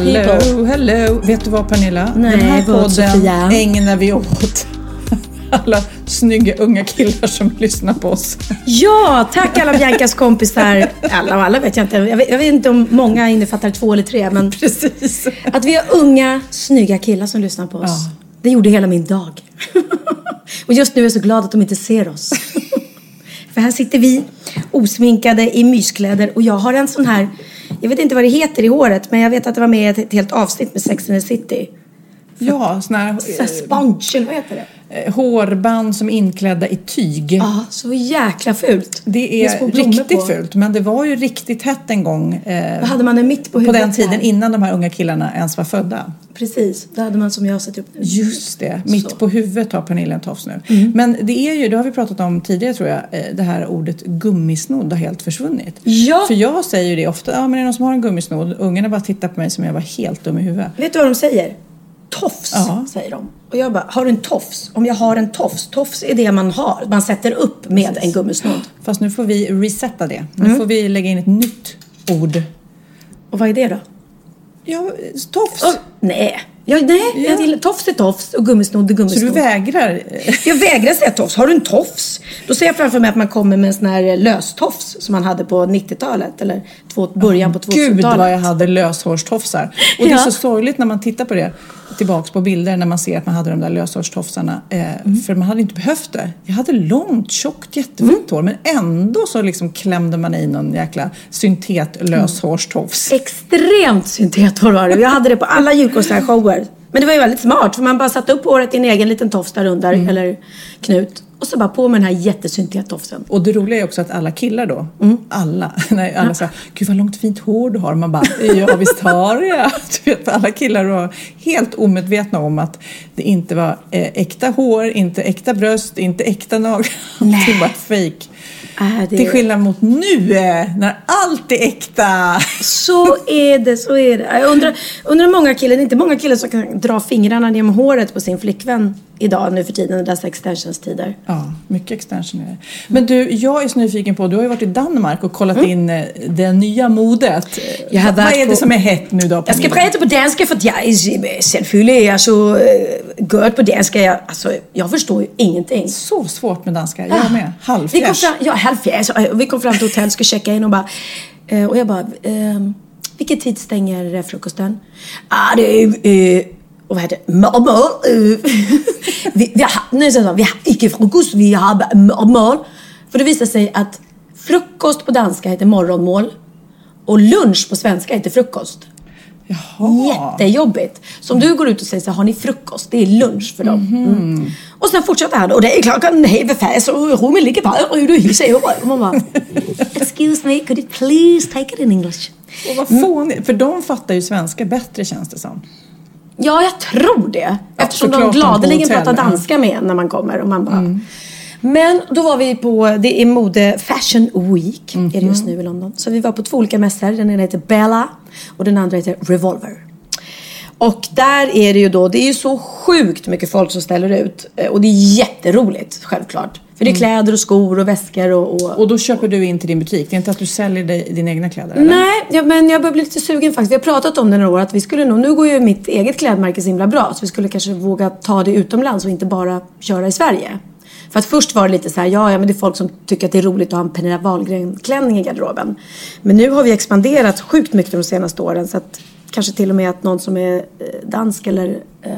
Hello, people. hello. Vet du vad Pernilla? Nej, Den här podden ägnar vi åt alla snygga unga killar som lyssnar på oss. Ja, tack alla Biancas kompisar. Alla och alla vet jag inte. Jag vet, jag vet inte om många innefattar två eller tre, men Precis. att vi har unga, snygga killar som lyssnar på oss. Ja. Det gjorde hela min dag. och just nu är jag så glad att de inte ser oss. För här sitter vi osminkade i myskläder och jag har en sån här, jag vet inte vad det heter i håret, men jag vet att det var med i ett helt avsnitt med Sex and the City. Ja, såna här Så här sponge, eller vad heter det? eh, hårband som är inklädda i tyg. Ja, så jäkla fult. Det är riktigt på. fult, men det var ju riktigt hett en gång. Eh, hade man en mitt på på huvudet. den tiden här. innan de här unga killarna ens var födda. Precis, då hade man som jag har sett upp nu. Just det, mitt Så. på huvudet har Pernilla en tofs nu. Mm. Men det är ju, det har vi pratat om tidigare tror jag, eh, det här ordet gummisnodd har helt försvunnit. Ja. För jag säger ju det ofta, ja men är det någon som har en gummisnodd? Ungarna bara tittar på mig som jag var helt dum i huvudet. Vet du vad de säger? Tofs, Ja. säger de. Och jag bara, har du en tofs? Om jag har en tofs. Tofs är det man har. Man sätter upp med en gummisnodd. Fast nu får vi resetta det. Nu Mm. får vi lägga in ett nytt ord. Och vad är det då? Ja, tofs. Oh, nej. Ja, nej, Ja. jag gillar, tofs är tofs och gummisnodd är Så du gummisnodd. vägrar? Jag vägrar säga tofs. Har du en tofs? Då ser jag framför mig att man kommer med en sån här löstofs som man hade på 90-talet eller två, början på 2000-talet. Gud vad jag hade löshårstofsar. Och det är Ja. så sorgligt när man tittar på det tillbaks på bilder när man ser att man hade de där löshårstofsarna. Eh, Mm. För man hade inte behövt det. Jag hade långt, tjockt, jättefint Mm. hår men ändå så liksom klämde man i någon jäkla syntet löshårstofs. Extremt syntethår var det. Jag hade det på alla julkonsertshower. Men det var ju väldigt smart för man bara satte upp håret i en egen liten tofs där under, Mm. eller knut. Och så bara på med den här jättesyntettofsen. Och det roliga är också att alla killar då, Mm. alla, nej, alla säger Gud vad långt fint hår du har. Man bara, ja visst har jag. Du vet, alla killar var helt omedvetna om att det inte var eh, äkta hår, inte äkta bröst, inte äkta naglar. Allting var fake. Äh, det... Till skillnad mot nu eh, när allt är äkta. Så är det, så är det. Jag undrar, undrar många killar, det är inte många killar som kan dra fingrarna genom håret på sin flickvän idag nu för tiden, dessa extensionstider. Ja, mycket extension är det. Men du, jag är så nyfiken på, du har ju varit i Danmark och kollat Mm. in eh, det nya modet. Jag har Vad är det på- som är hett nu då? Jag ska prata på danska för att jag är är så uh, good på danska. Jag, alltså, jag förstår ju ingenting. Så svårt med danska, jag med. Vi kom Halvfjärs. fram, ja, halvfjärs. Och Vi kom fram till hotellet, ska checka in och bara... eh, och jag bara... Eh, vilken tid stänger eh, frukosten? Ah, det är... Eh, och vad heter det? Eh, vi, vi, har, nej, så, sa, vi har icke frukost, vi har morgon. För det visar sig att frukost på danska heter morgonmål. Och lunch på svenska heter frukost. Jaha. Jättejobbigt. Så om du går ut och säger så har ni frukost? Det är lunch för dem. Mm. Och sen fortsätter han, och det är klockan halv fem och rummet ligger bara och du huvudet. Och man bara, excuse me, could you please take it in English? Och vad fånigt, för de fattar ju svenska bättre känns det som. Ja, jag tror det. Eftersom de gladeligen pratar ja. Mm. danska med en när man kommer. Och man bara... Men då var vi på, det är mode Fashion Week, är det just nu i London. Så vi var på två olika mässor. Den ena heter Bella och den andra heter Revolver. Och där är det ju då, det är ju så sjukt mycket folk som ställer ut. Eh, Och det är jätteroligt, självklart. För det är kläder och skor och väskor och... och... Och då köper du in till din butik? Det är inte att du säljer dig, dina egna kläder? Eller? Nej, ja, men jag börjar bli lite sugen faktiskt. Vi har pratat om det några år att vi skulle nog, nu går ju mitt eget klädmärke så himla bra så vi skulle kanske våga ta det utomlands och inte bara köra i Sverige. För att först var det lite så här, ja, ja men det är folk som tycker att det är roligt att ha en Pernilla Wahlgren-klänning i garderoben. Men nu har vi expanderat sjukt mycket de senaste åren så att kanske till och med att någon som är eh, dansk eller eh,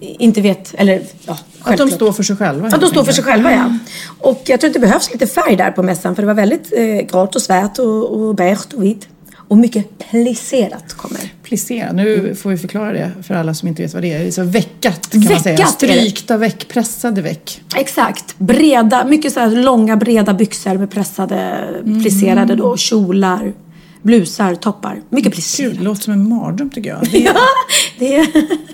inte vet, eller ja, Att de står för sig själva? Att de står för sig själva ja. Och jag tror att det behövs lite färg där på mässan för det var väldigt eh, grått och svart och, och beige och vitt. Och mycket plisserat kommer. Plissé, nu får vi förklara det för alla som inte vet vad det är. Så veckat kan man säga. Veckat är det. Strykta veck, pressade veck. Exakt. Breda, mycket så långa breda byxor med pressade, plisserade då, kjolar, blusar, toppar. Mycket plisserat. det låter som en mardröm tycker jag. Det är, Ja, det är...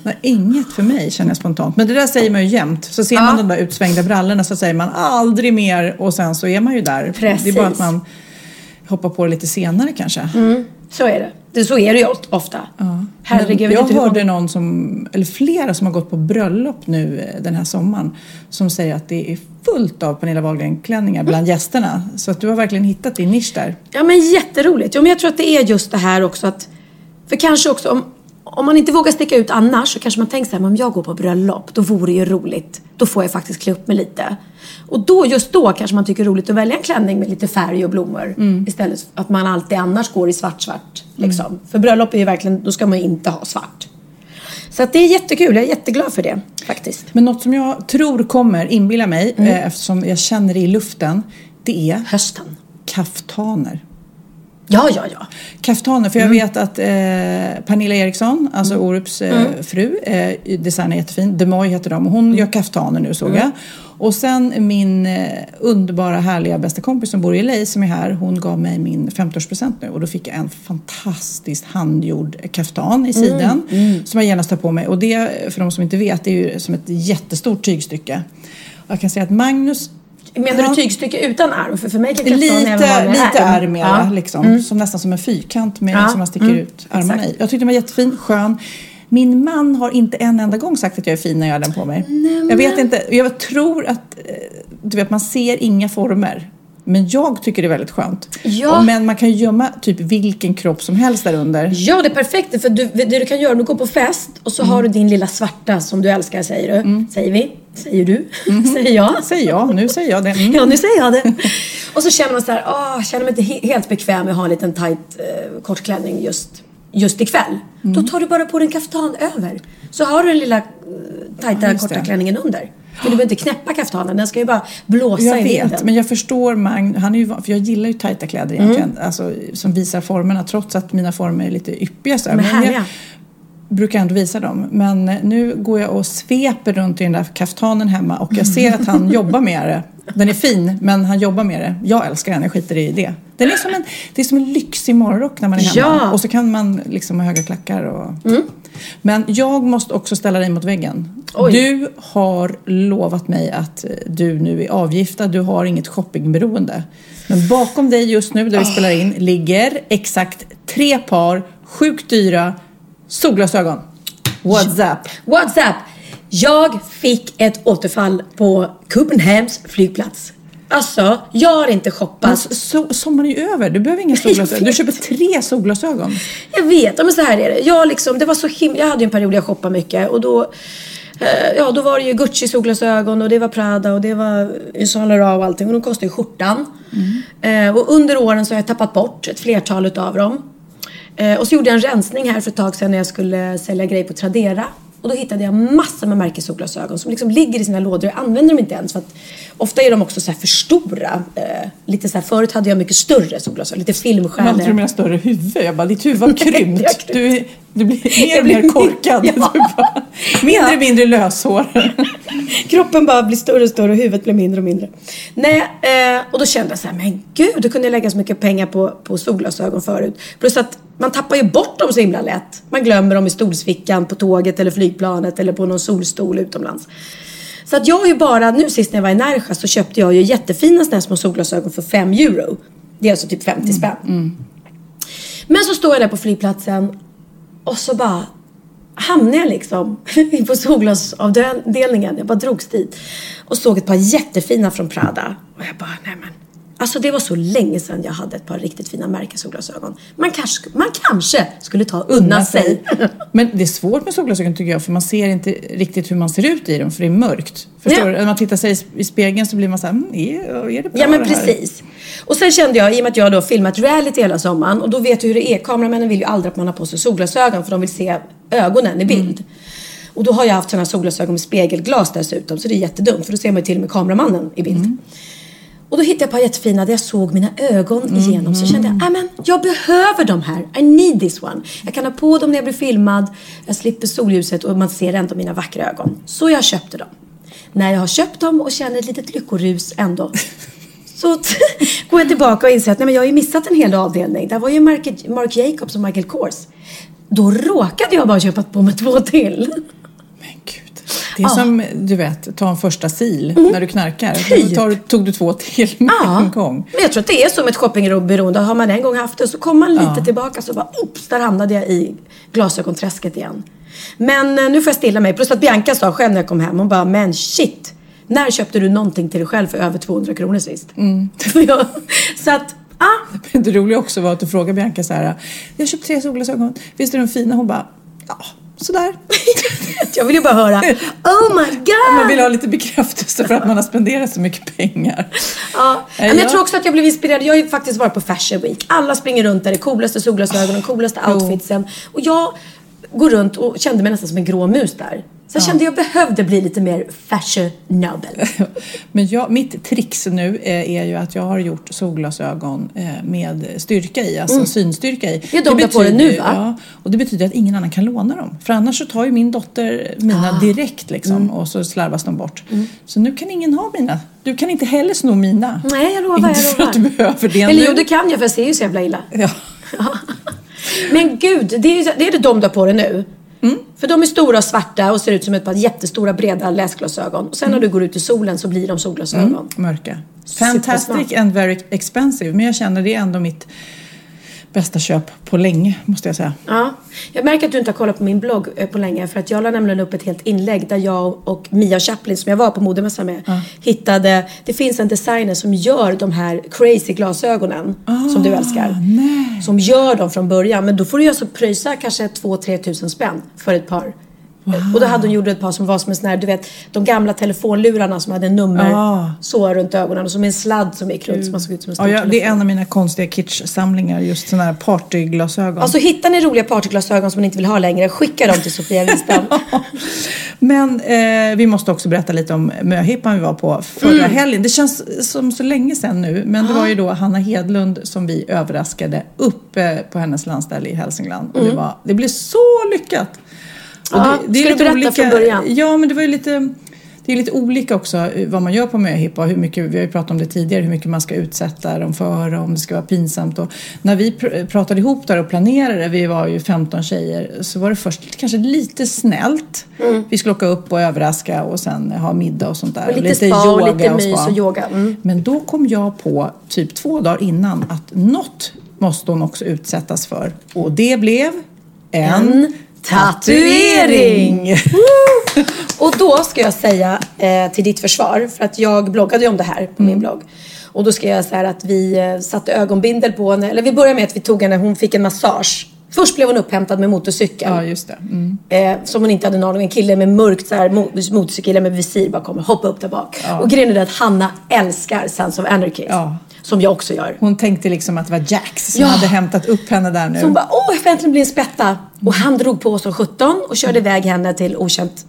nej, inget för mig känner jag spontant. Men det där säger man ju jämt. Så ser man de där utsvängda brallorna så säger man aldrig mer och sen så är man ju där. Det är bara att Precis. man hoppar på det lite senare kanske. Så är det. det. Så är det ju ofta. Herregud, jag hur hörde många- någon som, eller flera som har gått på bröllop nu eh, den här sommaren som säger att det är fullt av Pernilla Wahlgren-klänningar bland gästerna. Så att du har verkligen hittat din nisch där. Ja men jätteroligt. Jo, men jag tror att det är just det här också att... För kanske också om, om man inte vågar sticka ut annars så kanske man tänker så här, men om jag går på bröllop, då vore det ju roligt. Då får jag faktiskt klä upp mig lite. Och då, just då kanske man tycker det är roligt att välja en klänning med lite färg och blommor. Istället för att man alltid annars går i svart, svart. Liksom. För bröllop är ju verkligen, då ska man ju inte ha svart. Så att det är jättekul, jag är jätteglad för det faktiskt. Men något som jag tror kommer, inbilla mig, Mm. eh, eftersom jag känner det i luften, det är Hösten. kaftaner. Ja, ja, ja. Kaftaner, för jag Mm. vet att eh, Pernilla Eriksson, alltså Orups eh, Mm. fru, eh, designar jättefin. Demoy heter de och hon Mm. gör kaftaner nu såg jag. Och sen min eh, underbara härliga bästa kompis som bor i LA som är här, hon gav mig min 50-årspresent nu och då fick jag en fantastiskt handgjord kaftan i siden Mm. som jag gärna tar på mig. Och det, för de som inte vet, det är ju som ett jättestort tygstycke. Jag kan säga att Magnus Menar Ja. du tygstycke utan arm? För, för mig kan Lite, även vara med lite ärm. ärm är Ja. Mm. liksom. Som nästan som en fyrkant med, Ja, som man sticker mm, ut armarna exakt. i. Jag tyckte den var jättefin, skön. Min man har inte en enda gång sagt att jag är fin när jag har den på mig. jag vet inte, jag tror att, eh, du vet man ser inga former. Men jag tycker det är väldigt skönt. Ja. Men man kan ju gömma typ vilken kropp som helst där under. Ja, det är perfekt. För du, det du kan göra, du går på fest och så har du din lilla svarta som du älskar, säger du. Säger vi? Säger du? säger jag? Säger jag, nu säger jag det. Mm. Ja, nu säger jag det. och så känner man så här, åh, känner mig inte he- helt bekväm med att ha en liten tight eh, kortklänning just, just ikväll. Då tar du bara på dig en kaftan över. Så har du den lilla eh, tajta Ja, korta det. klänningen under. För du behöver inte knäppa kaftanen, den ska ju bara blåsa Jag i vet, vinden. men jag förstår Magn, han är ju, för jag gillar ju tajta kläder egentligen, Mm. alltså, som visar formerna trots att mina former är lite yppiga. Så här. Men jag härliga. Brukar ändå visa dem. Men nu går jag och sveper runt i den där kaftanen hemma och jag ser att han jobbar med det. Den är fin, men han jobbar med det. Jag älskar den, jag skiter i det. Den är som en, det är som en lyxig morgonrock när man är hemma. Ja. Mm. Och så kan man liksom ha höga klackar och... Men jag måste också ställa dig mot väggen. Oj. Du har lovat mig att du nu är avgiftad, du har inget shoppingberoende. Men bakom dig just nu, där vi spelar in, ligger exakt tre par sjukt dyra solglasögon. What's up? What's up? Jag fick ett återfall på Köpenhamns flygplats. Alltså, jag har inte Men shoppat. so sommaren är ju över, du behöver inga solglasögon. Du köper tre solglasögon. Jag vet, men så här är det. Jag, liksom, det var så himla, jag hade en period där jag shoppade mycket och då, eh, ja, då var det ju Gucci solglasögon och det var Prada och det var Saint Laurent och allting och de kostade ju skjortan. Eh, och under åren så har jag tappat bort ett flertal utav dem. Eh, och så gjorde jag en rensning här för ett tag sedan när jag skulle sälja grejer på Tradera. Och då hittade jag massor med märkessolglasögon som liksom ligger i sina lådor. Jag använder dem inte ens för att ofta är de också så för stora. Eh, lite så här, förut hade jag mycket större solglasögon, lite Jag tror du filmstjärnor. menar större huvud. Jag bara, ditt huvud har jag krympt. Du, du blir mer Jag och mer korkad. Ja. Bara, mindre och mindre löshår. Kroppen bara blir större och större och huvudet blir mindre och mindre. Nej, eh, och då kände jag så här, men gud, då kunde jag lägga så mycket pengar på, på solglasögon förut. Plus att man tappar ju bort dem så himla lätt. Man glömmer dem i stolsfickan på tåget eller flygplanet eller på någon solstol utomlands. Så att jag har ju bara, nu sist när jag var i Nerja så köpte jag ju jättefina såna här små solglasögon för 5 euro. Det är alltså typ 50 spänn. Men så står jag där på flygplatsen och så bara hamnade jag liksom på solglasavdelningen. Jag bara drogs dit. Och såg ett par jättefina från Prada. Och jag bara, nej men. Alltså det var så länge sedan jag hade ett par riktigt fina märkessolglasögon. Man kanske, man kanske skulle ta unna sig. Men det är svårt med solglasögon tycker jag för man ser inte riktigt hur man ser ut i dem för det är mörkt. Förstår Ja. du? När man tittar sig i spegeln så blir man så här, mm, är, är det bra Ja men det här? precis. Och sen kände jag, i och med att jag då filmat reality hela sommaren och då vet du hur det är. Kameramännen vill ju aldrig att man har på sig solglasögon för de vill se ögonen i bild. Och då har jag haft sådana solglasögon med spegelglas dessutom så det är jättedumt för då ser man ju till och med kameramannen i bild. Och då hittade jag ett par jättefina där jag såg mina ögon igenom. Så kände jag, "Ah, men jag behöver de här. I need this one. Jag kan ha på dem när jag blir filmad. Jag slipper solljuset och man ser ändå mina vackra ögon. Så jag köpte dem. När jag har köpt dem och känner ett litet lyckorus ändå. Så går jag tillbaka och inser att nej, men jag har ju missat en hel avdelning. Där var ju Mark, Mark Jacobs och Michael Kors. Då råkade jag bara köpa på mig två till. Det är Ja. som, du vet, ta en första sil när du knarkar. Då tar, tog du två till med Ja, en gång. men jag tror att det är som ett shoppingberoende. Har man en gång haft det så kommer man lite Ja. tillbaka så bara oops, där hamnade jag i glasögonträsket igen. Men eh, nu får jag stilla mig. Plus att Bianca sa själv när jag kom hem, hon bara men shit. När köpte du någonting till dig själv för över 200 kronor sist? Jag, så att, ah, det roliga också var att du frågade Bianca så här, jag har köpt tre solglasögon, visst är de fina? Hon bara, ja, sådär. jag vill ju bara höra Oh my god! Man vill ha lite bekräftelse för att man har spenderat så mycket pengar. Ja, Nej, men jag jag- tror också att jag blev inspirerad. Jag har ju faktiskt varit på Fashion Week. Alla springer runt där i coolaste solglasögonen, coolaste outfitsen. Och jag går runt och kände mig nästan som en grå mus där. Så jag kände jag behövde bli lite mer fashionable. Men jag, mitt trix nu eh, är ju att jag har gjort solglasögon eh, med styrka i, alltså synstyrka i. Mm. Det är de du har på betyder- nu, va? Ja, och det betyder att ingen annan kan låna dem. För annars så tar ju min dotter mina Ah. direkt liksom Mm. och så slarvas de bort. Så nu kan ingen ha mina. Du kan inte heller sno mina. Nej, jag lovar, Inte jag för att du lovar. behöver det Eller nu. jo, det kan jag för jag ser ju så jävla illa. Ja. Men gud, det är, det är det de du har på dig nu. Mm. För de är stora och svarta och ser ut som ett par jättestora breda läsglasögon. Och sen när du går ut i solen så blir de solglasögon. Mm, mörka. Fantastic and very expensive. Men jag känner det är ändå mitt bästa köp på länge, måste jag säga. Ja, jag märker att du inte har kollat på min blogg eh, på länge för att jag la nämligen upp ett helt inlägg där jag och Mia Chaplin som jag var på modemässan med hittade, det finns en designer som gör de här crazy glasögonen som du älskar. Ah, nej. Som gör dem från början men då får du ju alltså pröjsa kanske 2-3 tusen spänn för ett par. Och då hade hon gjort ett par som var som en sån här, du vet, de gamla telefonlurarna som hade nummer Ah. så runt ögonen och som en sladd som gick runt som man såg ut som en stor Ja, det är en av mina konstiga kitschsamlingar, just sådana här partyglasögon. Alltså hittar ni roliga partyglasögon som man inte vill ha längre, skicka dem till Sofia Wistam. Men eh, vi måste också berätta lite om möhippan vi var på förra Mm. helgen. Det känns som så länge sedan nu, men det var ju då Hanna Hedlund som vi överraskade uppe på hennes landställe i Hälsingland. Och det, var, det blev så lyckat! Och Mm. Ja, ska du berätta från början? Ja, men det var ju lite... Det är lite olika också eh, vad man gör på möhippa och hur mycket, vi har ju pratat om det tidigare, hur mycket man ska utsätta dem för och om det ska vara pinsamt. Och när vi pr- pratade ihop där och planerade, vi var ju 15 tjejer, så var det först kanske lite snällt. Vi skulle åka upp och överraska och sen ha middag och sånt där. Mm. Och lite spa och lite mys spa. och yoga. Mm. Men då kom jag på, typ två dagar innan, att något måste hon också utsättas för. Och det blev en, En tatuering! Och då ska jag säga eh, till ditt försvar, för att jag bloggade ju om det här på Mm. min blogg. Och då ska jag säga så här att vi eh, satte ögonbindel på henne, eller vi började med att vi tog henne, hon fick en massage. Först blev hon upphämtad med motorcykel. Ja, just det. Mm. Eh, som hon inte hade en aning. En kille med mörkt så här, mo- motorcykel med visir bara kommer hoppa upp där bak. Och grejen är att Hanna älskar Sons of Anarchy. Ja. Som jag också gör. Hon tänkte liksom att det var Jax som Ja. hade hämtat upp henne där nu. Så hon bara, åh jag får äntligen bli en spätta. Och han drog på som 17 och körde iväg henne till okänt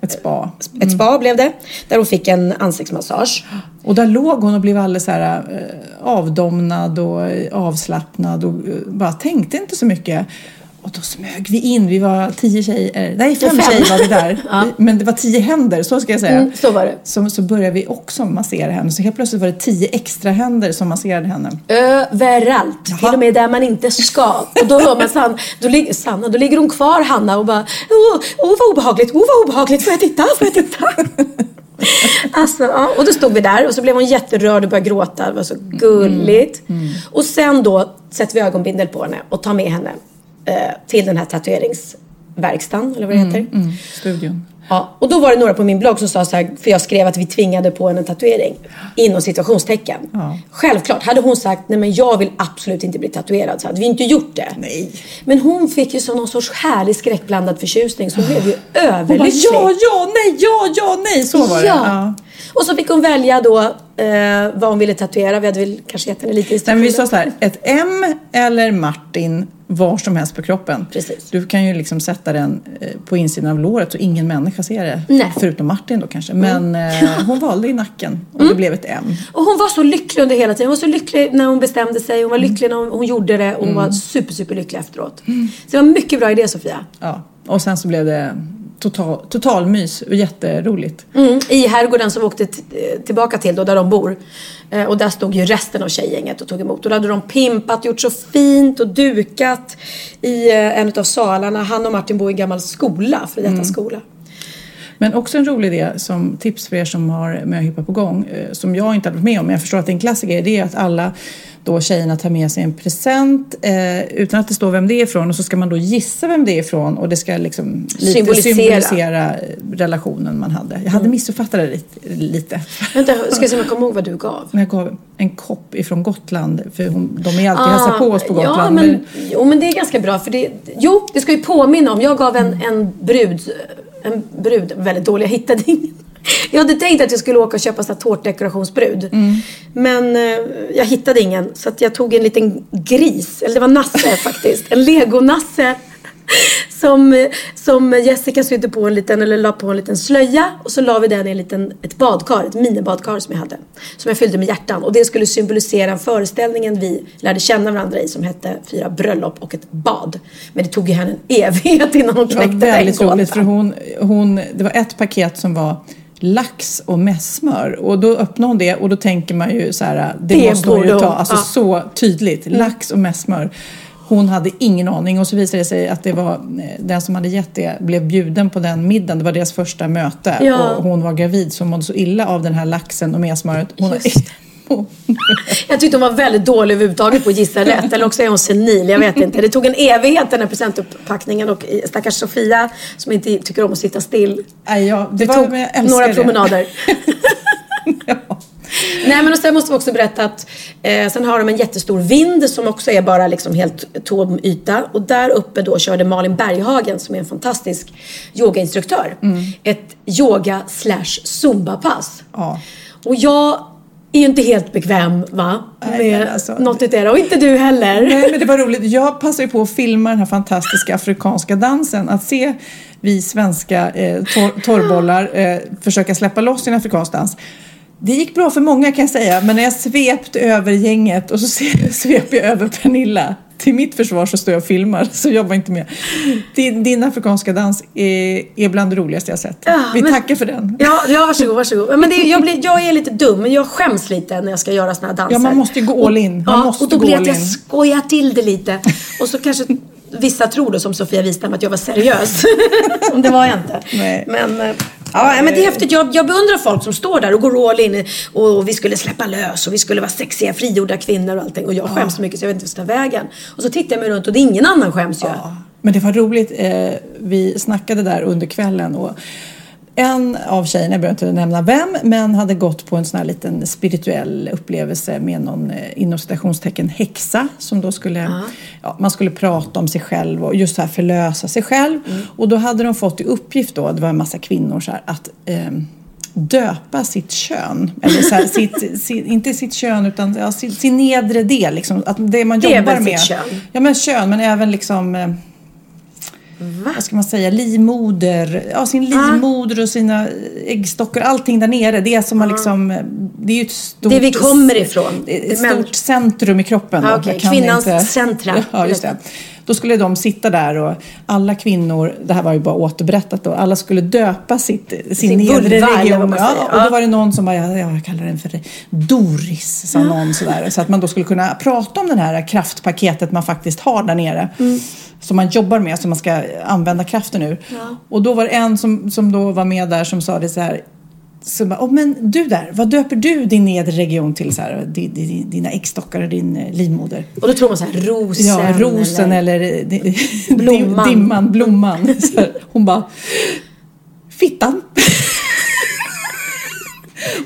Ett spa. ett spa blev det. Där hon fick en ansiktsmassage. Och där låg hon och blev alldeles så här, eh, avdomnad och eh, avslappnad och eh, bara tänkte inte så mycket. Och då smög vi in, vi var tio tjejer, nej fem, Fem. tjejer var vi där. Men det var tio händer, så ska jag säga. Mm, så var det. Så, så började vi också massera henne. Så helt plötsligt var det tio extra händer som masserade henne. Överallt. Till och med där man inte ska. Och då hör man Sanna, då, ligger, Sanna, då ligger hon kvar Hanna och bara, åh, åh vad obehagligt, åh vad obehagligt, får jag titta, får jag titta? Alltså, ja. Och då stod vi där och så blev hon jätterörd och började gråta. Det var så gulligt. Och sen då sätter vi ögonbindel på henne och tar med henne eh, till den här tatueringsstället verkstaden, eller vad det heter. Mm, studion. Ja, och då var det några på min blogg som sa så här, för jag skrev att vi tvingade på henne en tatuering. Inom situationstecken. Ja. Självklart, hade hon sagt nej men jag vill absolut inte bli tatuerad så hade vi inte gjort det. Nej. Men hon fick ju sån någon sorts härlig skräckblandad förtjusning så hon blev ju Hon bara, överlycklig. ja, ja, nej, ja, ja, nej, så var det. Ja. Och så fick hon välja då eh, vad hon ville tatuera. Vi hade väl kanske gett henne lite Nej, men vi sa instruktioner. så här, ett M eller Martin var som helst på kroppen. Precis. Du kan ju liksom sätta den eh, på insidan av låret så ingen människa ser det. Nej. Förutom Martin då kanske. Men eh, hon valde i nacken och det blev ett M. Och hon var så lycklig under hela tiden. Hon var så lycklig när hon bestämde sig. Hon var Mm. lycklig när hon, hon gjorde det. Och hon var super, super lycklig efteråt. Så det var en mycket bra idé Sofia. Ja. Och sen så blev det total, total mys och jätteroligt. Mm, I herrgården som vi åkte tillbaka till då, där de bor. Eh, och där stod ju resten av tjejgänget och tog emot. Och då hade de pimpat, gjort så fint och dukat i eh, en av salarna. Han och Martin bor i en gammal skola, för detta Mm. skola. Men också en rolig idé som tips för er som har möhippa på gång, eh, som jag inte har varit med om, men jag förstår att det är en klassiker, det är att alla då tjejerna tar med sig en present eh, utan att det står vem det är ifrån och så ska man då gissa vem det är ifrån och det ska liksom lite Symbolisera. symbolisera, relationen man hade. Jag hade missuppfattat det lite. lite. Vänta, ska jag se om jag kommer ihåg vad du gav. Men jag gav en kopp ifrån Gotland, för hon, de är alltid hälsar på oss på Gotland. Ah, Ja, men, jo, men det är ganska bra. För det, jo, det ska ju påminna om. Jag gav en, en brud, en brud, väldigt dålig, jag hittade ingen. Jag hade tänkt att jag skulle åka och köpa så tårtdekorationsbrud. Mm. Men eh, jag hittade ingen. Så jag tog en liten gris, eller det var Nasse faktiskt. En legonasse. Som, som Jessica sydde på en liten, eller la på en liten slöja. Och så la vi den i en liten, ett badkar, ett minibadkar som jag hade. Som jag fyllde med hjärtan. Och det skulle symbolisera föreställningen vi lärde känna varandra i som hette Fyra bröllop och ett bad. Men det tog ju henne en evighet innan hon Det var knäckte väldigt den roligt för hon, hon, det var ett paket som var lax och mässmör och då öppnade hon det och då tänker man ju så här, det, Det måste hon ju ta, alltså ja. så tydligt, lax och mässmör. Hon hade ingen aning och så visade det sig att det var eh, den som hade gett det blev bjuden på den middagen. Det var deras första möte Ja. och hon var gravid så hon mådde så illa av den här laxen och mässmöret. Hon Jag tyckte hon var väldigt dålig överhuvudtaget på att gissa rätt. Eller också är hon senil, jag vet inte. Det tog en evighet den här presentuppackningen och stackars Sofia som inte tycker om att sitta still. Nej, ja, det Det var, tog några det. promenader. ja. Nej men och sen måste vi också berätta att eh, sen har de en jättestor vind som också är bara liksom helt tom yta. Och där uppe då körde Malin Berghagen som är en fantastisk yogainstruktör. Mm. Ett yoga slash zumba-pass. Ja. Och jag är ju inte helt bekväm va? Nej, med alltså- något utav Och inte du heller. Nej, men det var roligt. Jag passade ju på att filma den här fantastiska afrikanska dansen. Att se vi svenska eh, tor- torrbollar eh, försöka släppa loss sin afrikansk dans. Det gick bra för många kan jag säga, men när jag svepte över gänget och så se- svep jag över Pernilla. Till mitt försvar så står jag och filmar, så jag var inte med. Din, din afrikanska dans är, är bland det roligaste jag sett. Ja, Vi men- tackar för den. Ja, ja varsågod, varsågod. Men det, jag, blir, jag är lite dum, men jag skäms lite när jag ska göra såna här danser. Ja, man måste ju gå all in. Man ja, måste och då blir det att jag skojar till det lite. Och så kanske vissa tror då som Sofia Wistam att jag var seriös. Om det var jag inte. Nej. Men, eh, ja, men det är häftigt. Jag, jag beundrar folk som står där och går all in. Och, och vi skulle släppa lös och vi skulle vara sexiga, frigjorda kvinnor och allting. Och jag skäms så mycket så jag vet inte vart jag vägen. Och så tittar jag mig runt och det är ingen annan skäms ju. Ja, men det var roligt. Eh, vi snackade där under kvällen och en av tjejerna, jag behöver inte nämna vem, men hade gått på en sån här liten spirituell upplevelse med någon eh, inom citationstecken häxa som då skulle, ja, man skulle prata om sig själv och just så här förlösa sig själv. Och då hade de fått i uppgift då, det var en massa kvinnor så här, att ehm, döpa sitt kön. Eller så här, sitt, sitt, inte sitt kön utan ja, sin, sin nedre del. Liksom, att det man Det jobbar väl sitt med. kön? Ja men kön men även liksom eh, vad ska man säga, livmoder, ja sin livmoder och sina äggstockar, allting där nere. Det är som man liksom, det är ju ett stort... Det vi kommer ifrån. Ett stort centrum i kroppen. Jag kan Kvinnans centra. Ja, just det. Då skulle de sitta där och alla kvinnor, det här var ju bara återberättat då, alla skulle döpa sitt, sin, Sin nedre region. Ja, och Ja. då var det någon som bara, ja, jag kallar den för Doris, sa någon sådär. Så att man då skulle kunna prata om det här kraftpaketet man faktiskt har där nere. Mm. Som man jobbar med, som man ska använda kraften ur. Och då var det en som, som då var med där som sa det så här, så bara, oh, men du där, vad döper du din nedre region till? Så här, di- di- dina äggstockar och din eh, livmoder? Och då tror man så här, rosen. Ja, rosen eller, eller di- Blomman. dimman, blomman. Här, hon bara, fittan.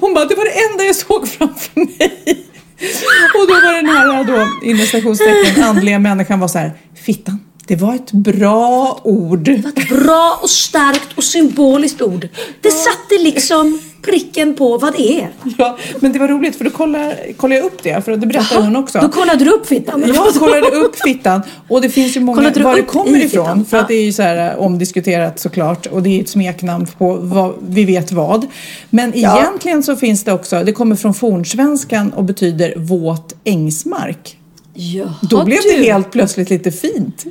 Hon bara, det var det enda jag såg framför mig. Och då var den här då, inom andliga människan var så här, fittan. Det var ett bra ord. Ett bra och starkt och symboliskt ord. Det satte liksom pricken på vad det är. Ja, men det var roligt för då kollade, kollade jag upp det, för det berättade hon också. Då kollade du upp fittan. Jag kollade upp fittan och det finns ju många, var det kommer ifrån. För att Ja. det är ju så här eh, omdiskuterat såklart och det är ett smeknamn på vad, vi vet vad. Men egentligen så finns det också, det kommer från fornsvenskan och betyder våt ängsmark. Jaha, Då blev du. det helt plötsligt lite fint.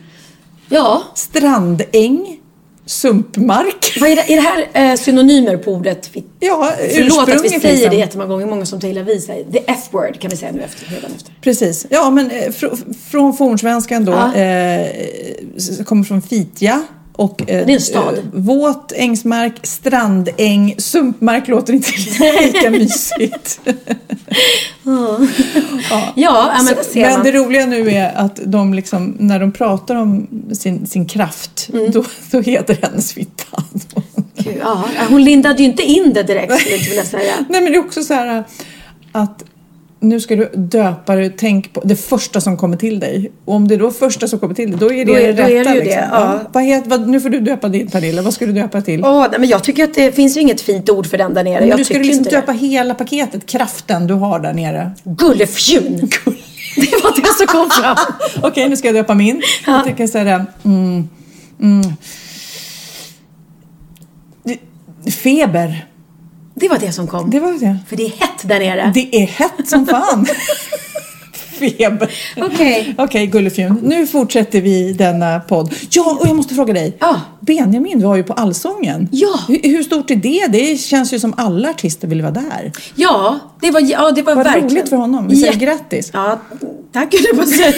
Ja. Strandäng, sumpmark. Vad är, det, är det här eh, synonymer på ordet? Ja, Förlåt att vi säger liksom. det jättemånga gånger. Många som tar vi säger The F-word kan vi säga nu efter. Redan efter. Precis. Ja, men eh, fr- från fornsvenskan då. Ja. Eh, kommer från Fitja. Och, eh, Det är en stad. Eh, våt ängsmark, strandäng, sumpmark låter inte lika mysigt. Ja, ja men det men det roliga nu är att de liksom, när de pratar om sin, sin kraft, Mm. då, då heter hennes fitta. Gud, Ja, hon lindade ju inte in det direkt skulle jag inte vilja säga. Nej men det är också så här att nu ska du döpa dig, tänk på det första som kommer till dig. Och om det är då första som kommer till dig, då är det Då är- det då är rätta. det ju det, liksom. ja. Vad heter, vad, nu får du döpa din Pernilla, vad ska du döpa till? Åh, nej, men jag tycker att det finns ju inget fint ord för den där nere. Men Jag du ska tycker liksom döpa det. hela paketet, kraften du har där nere. Gullefjun. Det var det som kom fram. Okej, nu ska jag döpa min. Jag tänker så här, mm, mm. Feber, Det var det som kom. det var det. För det är hett där nere. Det är hett som fan. Feber. Okej. Okej, Gullefjun. Nu fortsätter vi denna podd. Ja, och jag måste fråga dig. Ja. Benjamin var ju på Allsången. Ja. Hur, hur stort är det? Det känns ju som alla artister vill vara där. Ja, det var, ja, det var Vad verkligen... roligt för honom. Vi säger Jätte- grattis. Ja, tack höll jag på att säga.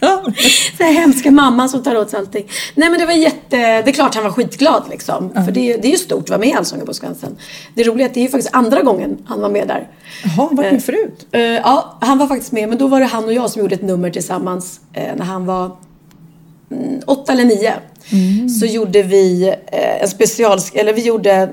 Ja. Så här hemska mamman som tar åt sig allting. Nej men det var jätte... Det är klart han var skitglad liksom. För det, är- det är ju stort att vara med i Allsången på Skansen. Det roliga är att det är ju faktiskt andra gången han var med där. Jaha, varit med förut? Eh, ja, han var faktiskt med. Men då var det han och jag som gjorde ett nummer tillsammans eh, när han var mm, åtta eller nio. Så gjorde vi eh, en special... Eller vi gjorde...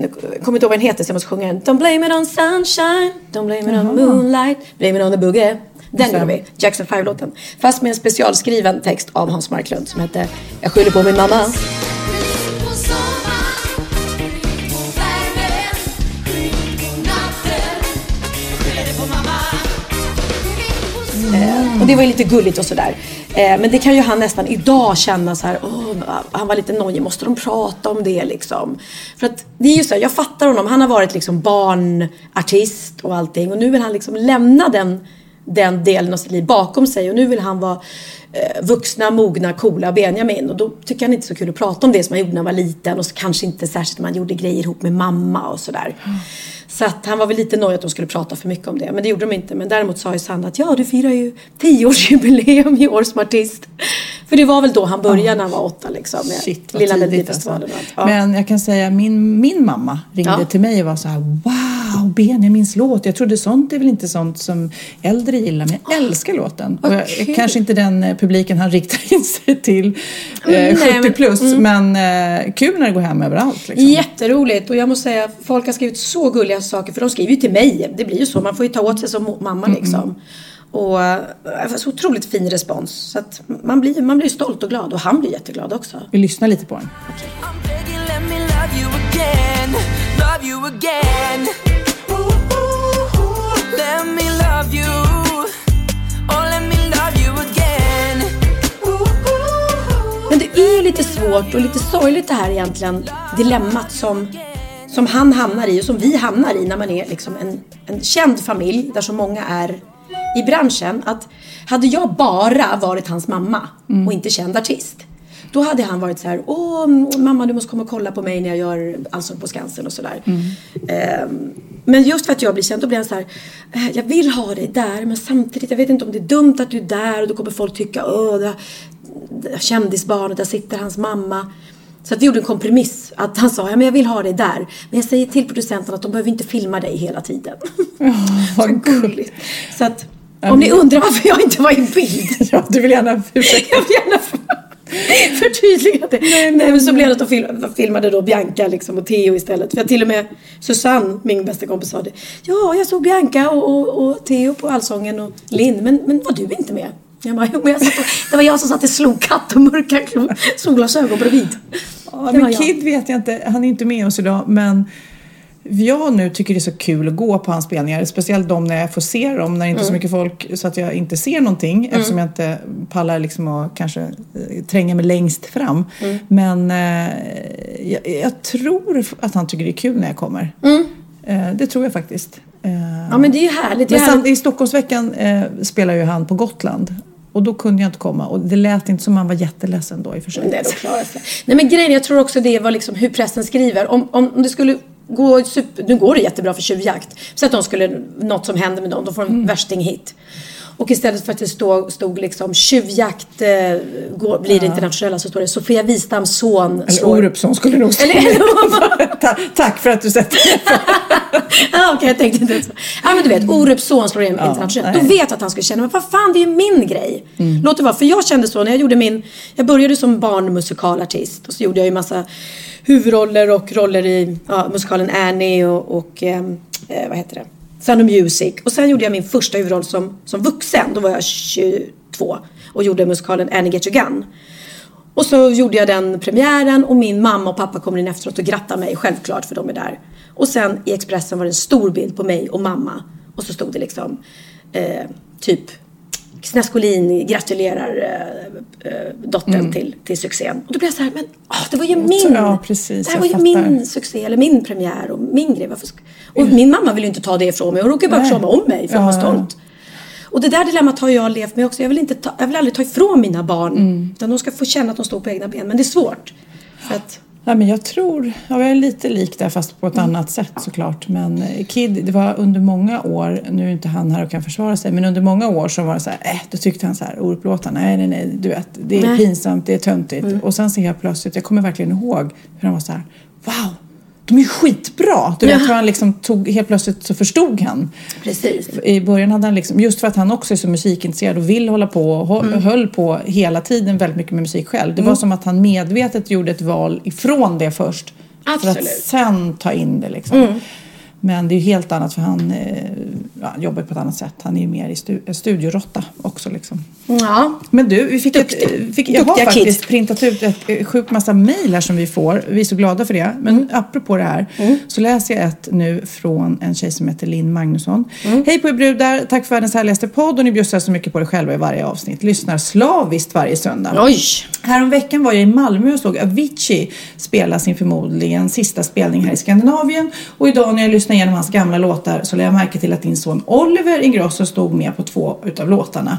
Nu kommer inte ihåg vad den heter så jag måste sjunga en. Don't blame it on sunshine, don't blame it on moonlight, blame it on the boogie. Den gjorde vi, Jackson 5-låten. Fast med en specialskriven text av Hans Marklund som hette Jag skyller på min mamma. på mamma. Och det var ju lite gulligt och sådär. Eh, men det kan ju han nästan idag känna så här, han var lite nojig, måste de prata om det liksom? För att det är ju så här, jag fattar honom, han har varit liksom barnartist och allting. Och nu vill han liksom lämna den, den delen av sitt liv bakom sig. Och nu vill han vara eh, vuxna, mogna, coola Benjamin. Och då tycker han inte så kul att prata om det som han gjorde när han var liten. Och så kanske inte särskilt när man gjorde grejer ihop med mamma och sådär. Så att han var väl lite nöjd att de skulle prata för mycket om det. Men det gjorde de inte. Men däremot sa ju Sandra att ja, du firar ju tioårsjubileum i år som artist. För det var väl då han började när han var åtta liksom. Med Shit, vad Lilla tidigt alltså. Ja. Men jag kan säga, min, min mamma ringde Ja. till mig och var så här, wow, Benjamins låt. Jag trodde sånt är väl inte sånt som äldre gillar, men jag älskar låten. Och jag, kanske inte den eh, publiken han riktar in sig till, eh, Nej, 70 men- plus, men eh, kul när det går hem överallt. Liksom. Jätteroligt och jag måste säga folk har skrivit så gulliga saker för de skriver ju till mig. Det blir ju så, man får ju ta åt sig som mamma liksom. Och äh, så otroligt fin respons. Så att man blir, man blir stolt och glad och han blir jätteglad också. Vi lyssnar lite på den. Begging, let me love you oh let me love you again. Men det är ju lite svårt och lite sorgligt det här egentligen dilemmat som, som han hamnar i och som vi hamnar i när man är liksom en, en känd familj där så många är i branschen. Att hade jag bara varit hans mamma och inte känd artist då hade han varit så här, åh mamma du måste komma och kolla på mig när jag gör Allsång på Skansen och sådär. Ehm, men just för att jag blir känd, då blir han så här, "Eh, jag vill ha dig där men samtidigt, jag vet inte om det är dumt att du är där och då kommer folk tycka, åh, det, det, kändisbarnet, där sitter hans mamma. Så att vi gjorde en kompromiss. Att han sa, ja men jag vill ha dig där. Men jag säger till producenten att de behöver inte filma dig hela tiden. Vad Gulligt. Så att, om ni undrar varför jag inte var i bild. Ja, du vill gärna ursäkta. Jag vill gärna förtydliga det. Nej, men så blev det att de film- de filmade då Bianca liksom och Theo istället. För jag till och med Susanne, min bästa kompis, sa det. Ja, jag såg Bianca och, och, och Theo på Allsången och Linn. Men, men var du inte med? Jag bara, jo, men jag satt och, det var jag som satt i slog katt och mörka solglasögon bredvid. Ja, men. Kid vet jag inte, han är inte med oss idag men jag nu tycker det är så kul att gå på hans spelningar. Speciellt de när jag får se dem, när det inte är så mycket folk så att jag inte ser någonting eftersom jag inte pallar liksom att kanske eh, tränga mig längst fram. Men eh, jag, jag tror att han tycker det är kul när jag kommer. Eh, det tror jag faktiskt. Eh, Ja, men det är ju härligt. Det är men sen, härligt. i Stockholmsveckan eh, spelar ju han på Gotland. Och då kunde jag inte komma och det lät inte som han var jätteledsen då i och för sig. Nej, sig. Nej, men grejen, jag tror också det var liksom hur pressen skriver. Om, om, om det skulle gå super, nu går det jättebra för tjuvjakt. Så att de skulle, något som händer med dem, de får en värsting hit. Och istället för att det stod, stod liksom tjuvjakt eh, går, blir det internationella så står det Sofia Wistams son Eller slår. Orupsson skulle nog stå Ta, Tack för att du sätter Ja, okej, jag tänkte inte så. Ja, men du vet, Orups son slår igenom internationellt. Då vet jag att han skulle känna, men vad fan, det är ju min grej. Låt det vara. För jag kände så när jag gjorde min, jag började som barnmusikalartist och så gjorde jag ju massa huvudroller och roller i ja, musikalen Annie och, och ehm, eh, vad heter det? Sound of Music. Och sen gjorde jag min första huvudroll som, som vuxen. Då var jag 22 och gjorde musikalen Annie Get Your Gun. Och så gjorde jag den premiären och min mamma och pappa kommer in efteråt och grattar mig, självklart för de är där. Och sen i Expressen var det en stor bild på mig och mamma. Och så stod det liksom eh, typ Snäskolin gratulerar eh, dottern till, till succén. Och då blev jag så här, men ah, det var ju min! Ja, precis, det här var ju fattar. min succé, eller min premiär och min grej. Varför och min mamma vill ju inte ta det ifrån mig. Hon råkar bara Nej. krama om mig för jag var stolt. Och det där dilemmat har jag levt med också. Jag vill, inte ta, jag vill aldrig ta ifrån mina barn. Mm. Utan de ska få känna att de står på egna ben. Men det är svårt. För att, Ja, men jag tror, ja, jag är lite lik där fast på ett annat sätt såklart. Men eh, Kid, det var under många år, nu är inte han här och kan försvara sig, men under många år så var det så här, eh, då tyckte han så här, Orup-låtar, nej, nej, nej, du vet, det är Nej. pinsamt, det är töntigt. Och sen ser jag plötsligt, jag kommer verkligen ihåg hur han var så här, wow, de är skitbra! Du vet Ja. han liksom tog, helt plötsligt så förstod han. precis. I början hade han liksom, just för att han också är så musikintresserad och vill hålla på och Mm. höll på hela tiden väldigt mycket med musik själv. Det var som att han medvetet gjorde ett val ifrån det först. För att Absolut. sen ta in det liksom. Men det är ju helt annat för han eh, ja, jobbar på ett annat sätt. Han är ju mer i stu- studioråtta också liksom. Ja. Men du, vi fick ett, fick, jag har faktiskt kids. printat ut ett eh, sjukt massa mejl här som vi får. Vi är så glada för det. Men Mm. apropå det här så läser jag ett nu från en tjej som heter Linn Magnusson. Mm. Hej på er brudar! Tack för världens härligaste podd och ni bjussar så mycket på det själva i varje avsnitt. Lyssnar slaviskt varje söndag. Oj. Häromveckan var jag i Malmö och såg Avicii spela sin förmodligen sista spelning här i Skandinavien. Och idag när jag lyssnade igenom hans gamla låtar så lade jag märke till att din son Oliver Ingrosso stod med på två utav låtarna.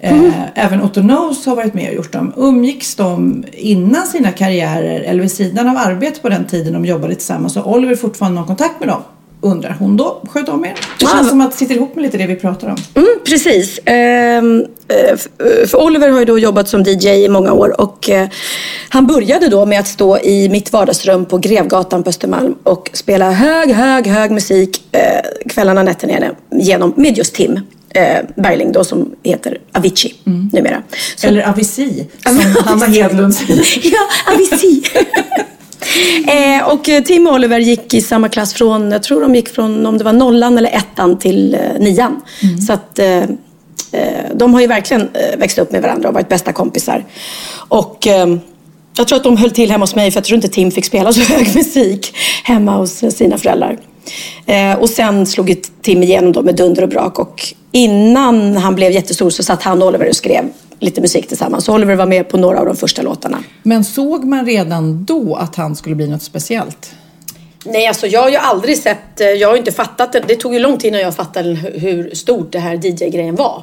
Eh, även Otto Knows har varit med och gjort dem. Umgicks de innan sina karriärer eller vid sidan av arbete på den tiden de jobbade tillsammans? Och Oliver fortfarande någon kontakt med dem? Undrar hon då. Sköt om er. Det känns men- som att det sitter ihop med lite det vi pratar om. Mm, precis. Ehm, eh, eh, för Oliver har ju då jobbat som DJ i många år och eh, han började då med att stå i mitt vardagsrum på Grevgatan på Östermalm och spela hög, hög, hög musik eh, kvällarna, nätterna igenom med just Tim eh, Bergling då som heter Avicii numera. Så, Eller Avicii, som Hanna Hedlund säger. ja, Avicii. eh, och eh, Tim och Oliver gick i samma klass från, jag tror de gick från om det var nollan eller ettan till eh, nian. Så att eh, eh, de har ju verkligen eh, växt upp med varandra och varit bästa kompisar. Och jag tror att de höll till hemma hos mig för jag tror inte Tim fick spela så hög musik hemma hos sina föräldrar. Och sen slog ju Tim igenom då med dunder och brak och innan han blev jättestor så satt han och Oliver och skrev lite musik tillsammans. Så Oliver var med på några av de första låtarna. Men såg man redan då att han skulle bli något speciellt? Nej, alltså jag har ju aldrig sett, eh, jag har inte fattat det. Det tog ju lång tid innan jag fattade hu- hur stort det här DJ-grejen var.